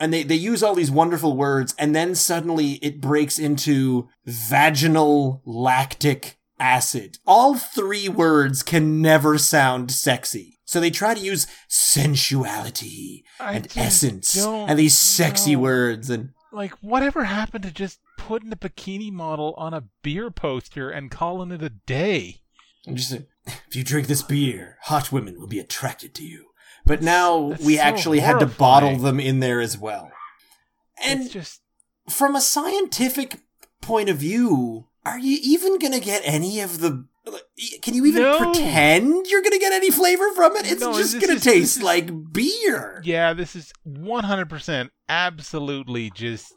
And they, they use all these wonderful words, and then suddenly it breaks into vaginal lactic acid. All three words can never sound sexy. So they try to use sensuality I and essence and these sexy know. words and like whatever happened to just putting a bikini model on a beer poster and calling it a day? and just if you drink this beer, hot women will be attracted to you. But now That's we so actually had to bottle them in there as well. And it's just from a scientific point of view, are you even going to get any of the. Can you even No. pretend you're going to get any flavor from it? It's No, just going to is- taste is- like beer. yeah, this is 100% absolutely just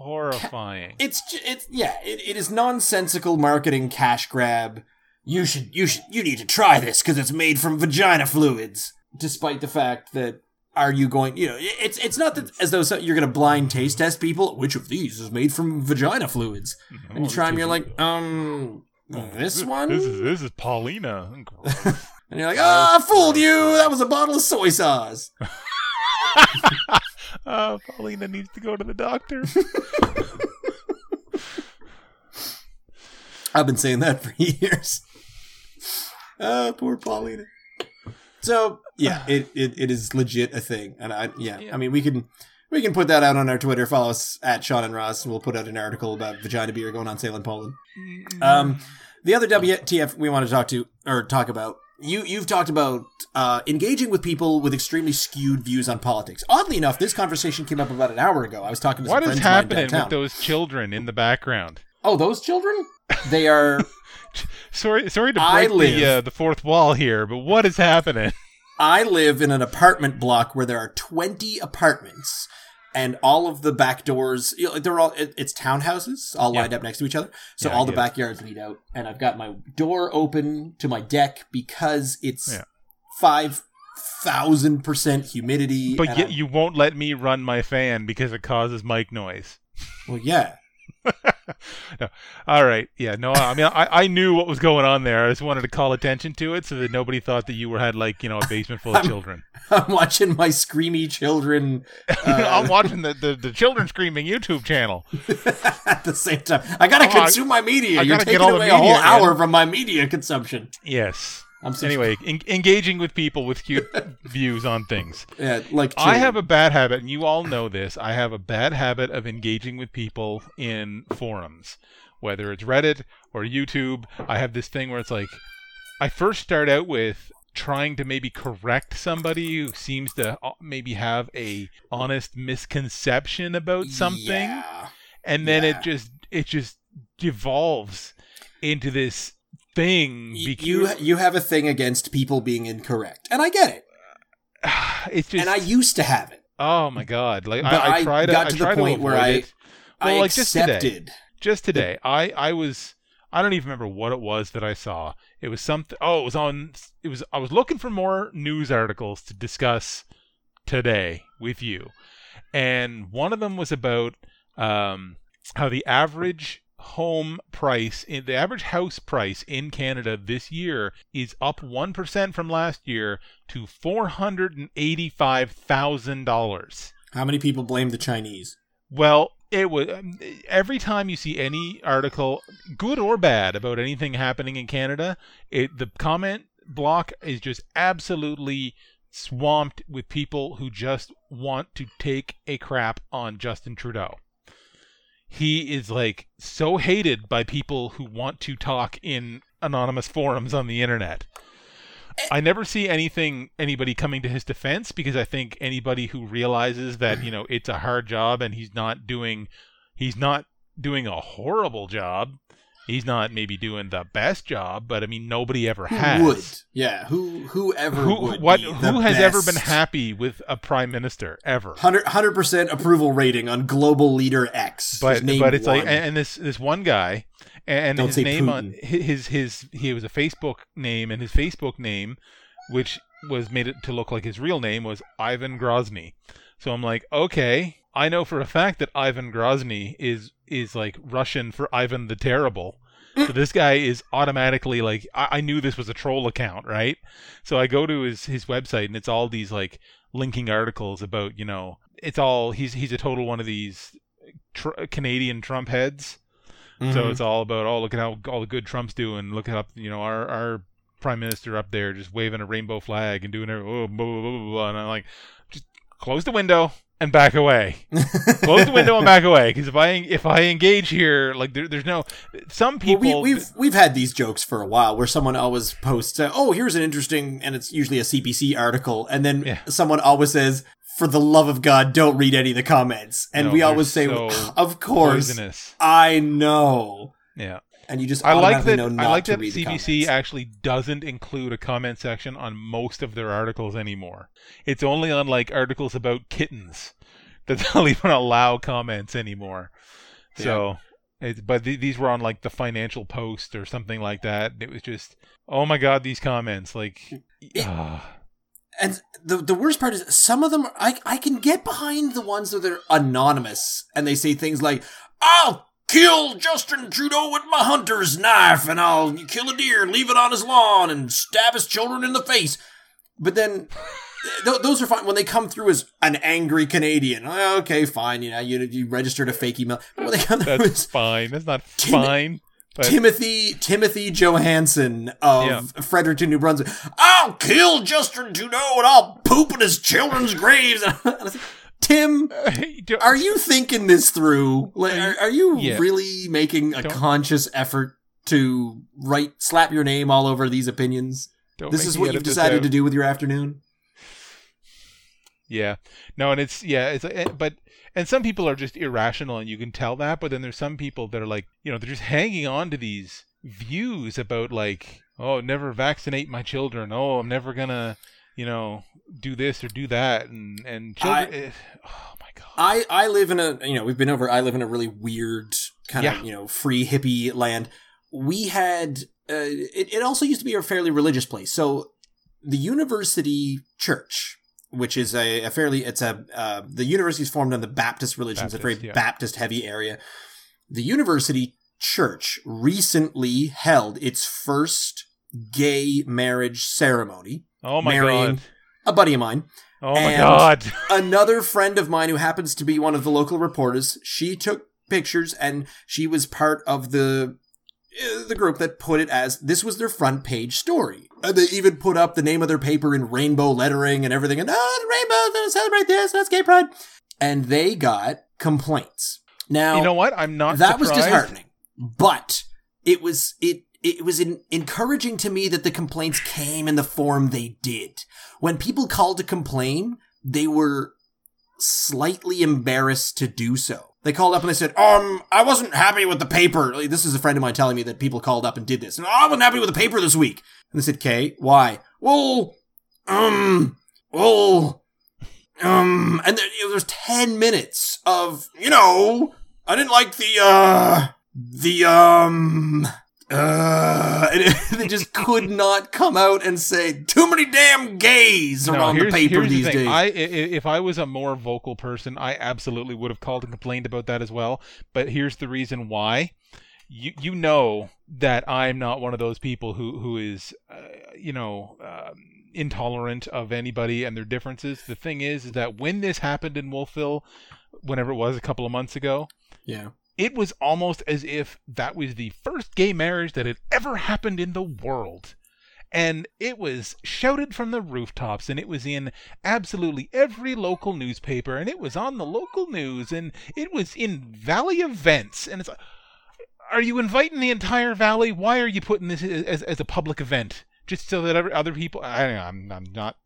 horrifying. It's it's yeah, it, it is nonsensical marketing cash grab. You should you should you need to try this because it's made from vagina fluids. Despite the fact that are you going you know it's it's not that as though so- you're going to blind taste test people. Which of these is made from vagina fluids? And you try them, you're like um this one. This is this is Paulina. And you're like, ah, I fooled you. That was a bottle of soy sauce. oh, Paulina needs to go to the doctor. I've been saying that for years. Oh, poor Paulina. So yeah, it, it, it is legit a thing, and I yeah, Yeah. I mean we can we can put that out on our Twitter. Follow us at Sean and Ross, and we'll put out an article about vagina beer going on sale in Poland. Um, the other WTF we want to talk to or talk about you you've talked about uh, engaging with people with extremely skewed views on politics. Oddly enough, this conversation came up about an hour ago. I was talking to what some is friends of mine happening with those children in the background? oh, those children? They are. Sorry, sorry to break live- the uh, the fourth wall here, but what is happening? I live in an apartment block where there are 20 apartments and all of the back doors, you know, they're all, it- it's townhouses all Yeah. lined up next to each other. So Yeah, all the backyards lead out and I've got my door open to my deck because it's Yeah. 5,000% humidity. But yet I'm- you won't let me run my fan because it causes mic noise. well, yeah. no. All right. Yeah. No. I mean, I, I knew what was going on there. I just wanted to call attention to it so that nobody thought that you were had like you know a basement full of children. I'm watching my screamy children I'm uh, watching the, the the children screaming YouTube channel. at the same time. I gotta Oh, I- consume my media. I You're taking all the away a whole man. hour from my media consumption. Yes. I'm Anyway, en- engaging with people with cute views on things. yeah, like I have a bad habit, and you all know this. I have a bad habit of engaging with people in forums, whether it's Reddit or YouTube. I have this thing where it's like, I first start out with trying to maybe correct somebody who seems to uh, maybe have a honest misconception about something, Yeah. and then yeah. it just it just devolves into this thing. Because you you have a thing against people being incorrect, and I get it. it's just and I used to have it. oh my god, like But I, I to got I to the point to where I- it. Well, I like just today. accepted. just today i i was i don't even remember what it was that i saw it was something oh it was on it was i was looking for more news articles to discuss today with you and one of them was about um how the average home price in the average house price in canada this year is up 1% from last year to $485,000 How many people blame the Chinese? well, it was um, every time you see any article, good or bad, about anything happening in Canada, it the comment block is just absolutely swamped with people who just want to take a crap on Justin Trudeau. He is like so hated by people who want to talk in anonymous forums on the internet. Eh. I never see anything anybody coming to his defense because I think anybody who realizes that you know it's a hard job and he's not doing he's not doing a horrible job. He's not maybe doing the best job, but I mean nobody ever Who has. would? Yeah, who who ever Who would what who has ever been happy with a prime minister ever? 100 percent approval rating on global leader X. but but it's like one. and, and this this one guy and Don't his name on Putin. his his he was a Facebook name and his Facebook name which was made it to look like his real name was Ivan Grozny. So I'm like, okay, I know for a fact that Ivan Grozny is is like Russian for Ivan the Terrible. So this guy is automatically like I, I knew this was a troll account, right? So I go to his his website and it's all these like linking articles about you know it's all he's he's a total one of these tr- Canadian Trump heads. So Mhm. it's all about oh look at how all the good Trump's doing. Look at up you know our our prime minister up there just waving a rainbow flag and doing every- oh blah, blah, blah, blah, blah. and I'm like just close the window and back away. close the window and back away because if I if I engage here like there, there's no some Well, people we, we've we've had these jokes for a while, where someone always posts, uh, "Oh, here's an interesting," and it's usually a CBC article, and then Yeah. someone always says, "For the love of God, don't read any of the comments." And No, we always say, so "Of course, poisonous. I know," Yeah. And you just I like that. I like that CBC actually doesn't include a comment section on most of their articles anymore. It's only on like articles about kittens that they'll even allow comments anymore. So, it's, but th- these were on like the Financial Post or something like that. It was just, oh my god, these comments like. It- ah. And the the worst part is some of them I I can get behind the ones that are anonymous and they say things like I'll kill Justin Trudeau with my hunter's knife and I'll kill a deer, and leave it on his lawn and stab his children in the face. But then th- those are fine when they come through as an angry Canadian. Oh, Okay, fine, you know, you you registered a fake email. But when they come through That's as fine. That's not Tim- fine. But Timothy Timothy Johansson of Yeah. Fredericton, New Brunswick. I'll kill Justin Trudeau and I'll poop in his children's graves. And I was like, Tim, are you thinking this through? Like, are, are you Yeah. really making a Don't- conscious effort to write slap your name all over these opinions? don't this is what you've decided to do with your afternoon. Yeah. No, and it's yeah, it's eh, but and some people are just irrational and you can tell that, but then there's some people that are like, you know, they're just hanging on to these views about like, oh, never vaccinate my children. Oh, I'm never going to, you know, do this or do that and and children eh, oh my god. I I live in a you know we've been over. I live in a really weird kind Yeah. of you know free hippie land. We had uh, it. It also used to be a fairly religious place. So the university church, which is a, a fairly it's a uh, the university is formed on the Baptist religion. it's a very Baptist, yeah. Baptist heavy area. The university church recently held its first gay marriage ceremony. oh my marrying god. A buddy of mine. Oh my god. another friend of mine who happens to be one of the local reporters she took pictures and she was part of the uh, the group that put it as this was their front page story. And they even put up the name of their paper in rainbow lettering and everything. And oh the rainbow celebrate this that's gay pride. And they got complaints. Now you know what? I'm not that was disheartening but it was it it was in, encouraging to me that the complaints came in the form they did. When people called to complain they were slightly embarrassed to do so. They called up and they said um i wasn't happy with the paper. Like, this is a friend of mine telling me that people called up and did this. And "Oh, i wasn't happy with the paper this week. And they said okay why? Well um well um and there, you know, there's 10 minutes of you know i didn't like the uh the um uh they just could not come out and say too many damn gays No, around the paper these the days I, i- if I was a more vocal person, I absolutely would have called and complained about that as well. But here's the reason why. You you know that I'm not one of those people who who is uh, you know um, intolerant of anybody and their differences. The thing is, is that when this happened in Wolfville, whenever it was a couple of months ago, yeah it was almost as if that was the first gay marriage that had ever happened in the world. And it was shouted from the rooftops, and it was in absolutely every local newspaper, and it was on the local news, and it was in Valley events. And it's like, are you inviting the entire valley? Why are you putting this as, as a public event? Just so that other, people. I, I'm, I'm not.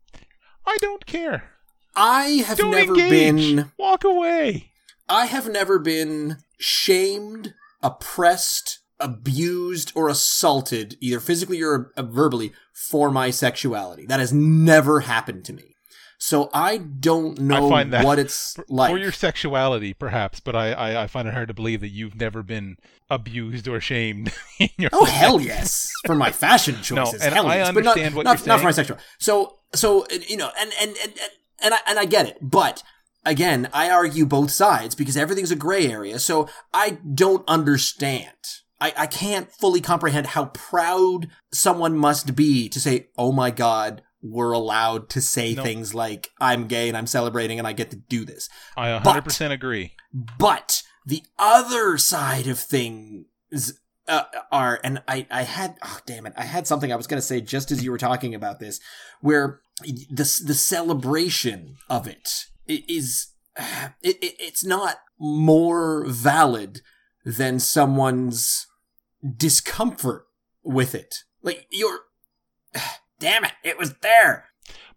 I don't care. I have Don't never engage. been. Walk away. I have never been shamed, oppressed, abused, or assaulted, either physically or uh, verbally, for my sexuality. That has never happened to me. So I don't know I find that- what it's like. For your sexuality, perhaps, but I, I, I find it hard to believe that you've never been abused or shamed in your Oh hell yes, for my fashion choices. no, and hell I yes. but not, understand what not, you're not for my saying. sexual. So so you know, and and and and, and I and I get it, but again, I argue both sides because everything's a gray area. So I don't understand. I, I can't fully comprehend how proud someone must be to say, "Oh my god." We're allowed to say No. things like "I'm gay and I'm celebrating and I get to do this." I 100% But- agree. But the other side of things uh, are, and I, I had, oh damn it, I had something I was going to say just as you were talking about this, where the the celebration of it is, it, it it's not more valid than someone's discomfort with it. Like you're, damn it, it was there.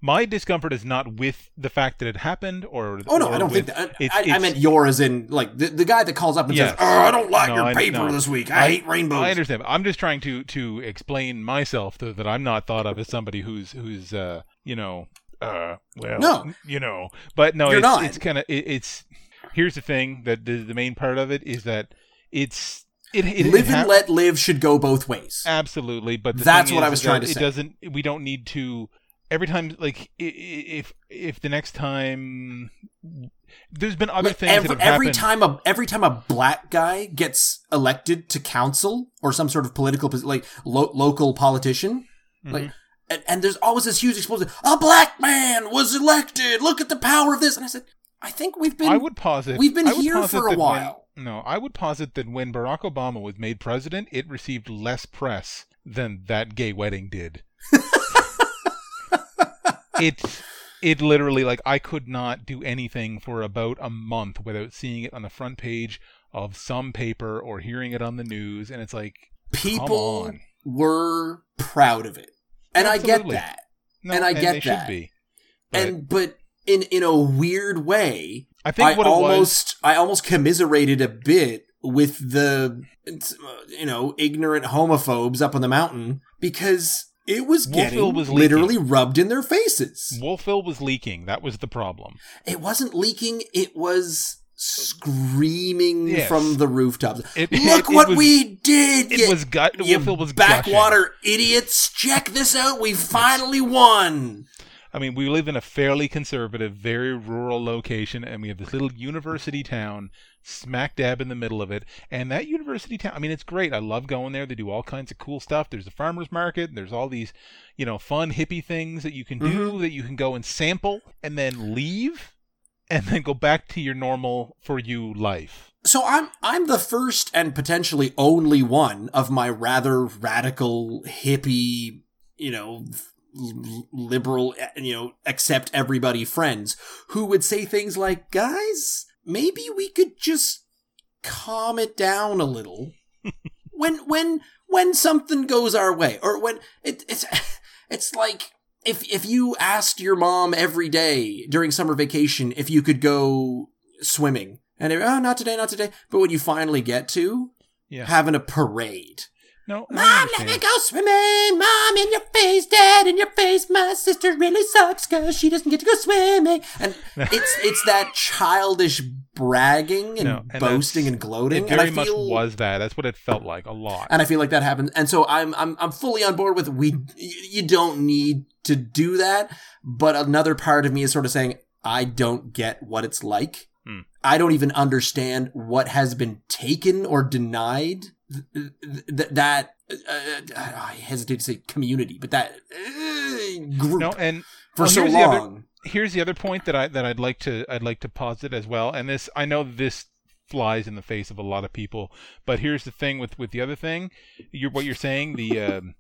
My discomfort is not with the fact that it happened or. Oh no, or I don't with- think that. I, it's- I, I it's- meant yours in like the, the guy that calls up and Yes. says, "Oh, I don't like No, your I- paper no. this week. I, hate rainbows." I understand. I'm just trying to to explain myself that, that I'm not thought of as somebody who's who's uh you know uh well No. you know but no You're it's not. it's kind of it, it's here's the thing that the, the main part of it is that it's it, it it live ha- and let live should go both ways. absolutely but That's what I was trying to it say. doesn't we don't need to every time like if if the next time there's been other Like, things every, that have every happened time a every time a black guy gets elected to council or some sort of political like lo- local politician, Mhm. like and, and there's always this huge explosion. A black man was elected. Look at the power of this. And I said, I think we've been I would posit we've been here for a that when- while. no, I would posit that when Barack Obama was made president, it received less press than that gay wedding did. it it literally like I could not do anything for about a month without seeing it on the front page of some paper or hearing it on the news and it's like People were proud of it, and I get that. no, And I get that. should be. But and but in in a weird way, I think I what it was almost I almost commiserated a bit with the you know ignorant homophobes up on the mountain because it was getting Wolfville was literally rubbed in their faces. Wolfville was leaking. That was the problem. It wasn't leaking; it was screaming Yes. from the rooftops. It- Look it- it what was- we did! It you- was gut. you was gushing. backwater idiots. Check this out. We finally won. I mean, we live in a fairly conservative, very rural location, and we have this little university town smack dab in the middle of it. And that university town, I mean, it's great. I love going there. They do all kinds of cool stuff. There's a farmer's market. There's all these, you know, fun hippie things that you can do Mm-hmm. that you can go and sample and then leave and then go back to your normal for you life. So I'm I'm the first and potentially only one of my rather radical hippie, you know, liberal, you know, accept everybody friends who would say things like, "Guys, maybe we could just calm it down a little when when when something goes our way or when it, it's it's like if if you asked your mom every day during summer vacation if you could go swimming and they oh not today not today but when you finally get to Yeah. having a parade No, mom let me go swimming mom in your face dad in your face my sister really sucks because she doesn't get to go swimming and it's it's that childish bragging and No, and boasting and gloating It and I very much feel- was that. That's what it felt like a lot. and I feel like that happens. And so I'm I'm I'm fully on board with we. You don't need to do that, but another part of me is sort of saying I don't get what it's like. Hmm. I don't even understand what has been taken or denied. Th- th- that uh, I hesitate to say community, but that uh, group No, and for well, so here's the other- long. here's the other point that I that I'd like to I'd like to posit as well, and this I know this flies in the face of a lot of people, but here's the thing with with the other thing, you're what you're saying the um,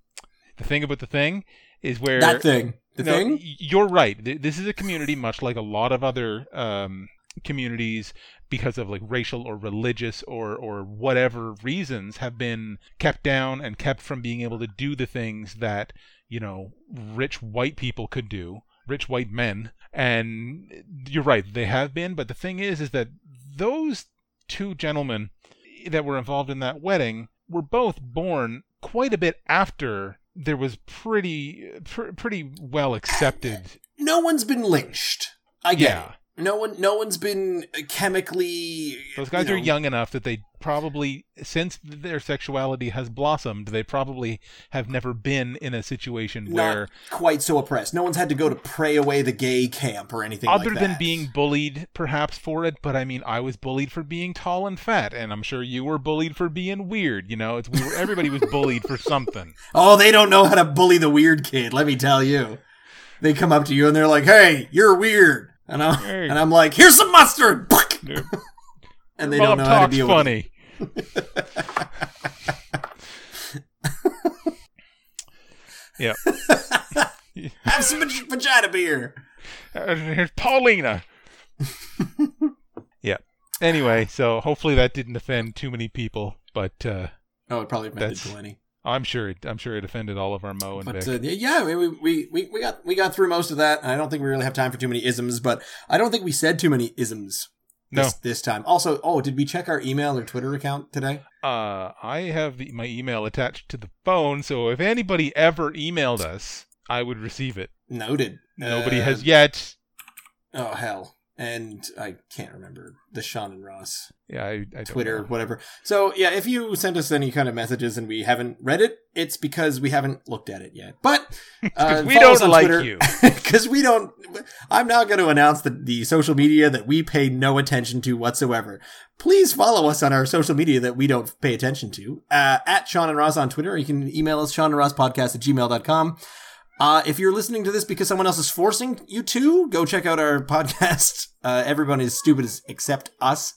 the thing about the thing is where that thing, the no, thing. You're right. This is a community much like a lot of other um, communities because of like racial or religious or or whatever reasons have been kept down and kept from being able to do the things that you know rich white people could do rich white men and you're right they have been but the thing is is that those two gentlemen that were involved in that wedding were both born quite a bit after there was pretty pr- pretty well accepted No one's been lynched. I get Yeah. it. No one, no one's been chemically. Those guys you are young enough that they probably, since their sexuality has blossomed, they probably have never been in a situation not where, quite so oppressed. No one's had to go to pray away the gay camp or anything other like than being bullied perhaps for it, but I mean, I was bullied for being tall and fat, and I'm sure you were bullied for being weird. You know, it's we were everybody was bullied for something. Oh, they don't know how to bully the weird kid. Let me tell you. They come up to you and they're like, "Hey, you're weird," and I'm Hey. and I'm like, "Here's some mustard," and they mom don't know how to deal with it. funny. yeah. Have some vagina beer. Uh, Here's Paulina. yeah. Anyway, so hopefully that didn't offend too many people, but uh, Oh, it probably offended plenty. I'm sure it, I'm sure it offended all of our Mo and But Vic. uh, yeah, we, we, we, we got we got through most of that. I don't think we really have time for too many isms, but I don't think we said too many isms no, this, this time. Also, oh, did we check our email or Twitter account today? uh, I have the, my email attached to the phone, so if anybody ever emailed us, I would receive it. Noted. Nobody Uh, has yet. Oh hell, and I can't remember the Sean and Ross Yeah, I, I Twitter, know. whatever. So yeah, if you sent us any kind of messages and we haven't read it, it's because we haven't looked at it yet. But uh, we don't like Twitter. you. because we don't. I'm now going to announce the, the social media that we pay no attention to whatsoever. Please follow us on our social media that we don't pay attention to. Uh, at Sean and Ross on Twitter. Or you can email us, Sean and Ross podcast at gmail.com. Uh, if you're listening to this because someone else is forcing you to, go check out our podcast. Uh, everyone is stupid except us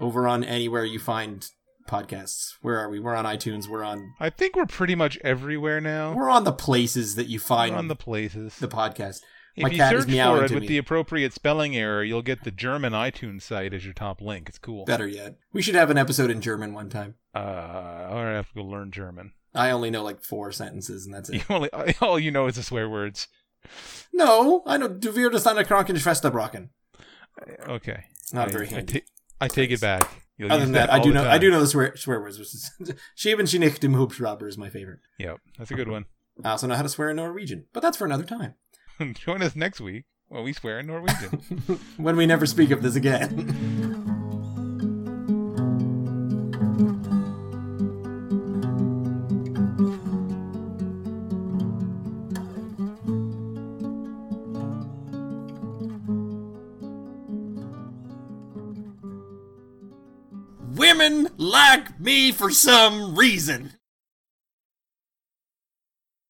over on anywhere you find podcasts. Where are we? We're on iTunes. We're on, I think we're pretty much everywhere now. we're on the places that you find We're on the places. the podcast. if my you cat is search meowing for it to with me. the appropriate spelling error, you'll get the German iTunes site as your top link. It's cool. Better yet, we should have an episode in German one time. Uh, I have to go learn German. I only know like four sentences, and that's You it. only all you know is the swear words. no, I know. Du wirst eine Krankenschwester brauchen. Okay, Not I, very I, handy. ta- I take it back. You'll Other than that, I do know. I do know the swear, swear words. Which is Schieben Sie nicht im Hubschrauber is my favorite. Yep, that's a good one. I also know how to swear in Norwegian, but that's for another time Join us next week when we swear in Norwegian. when we never speak of this again. Me for some reason.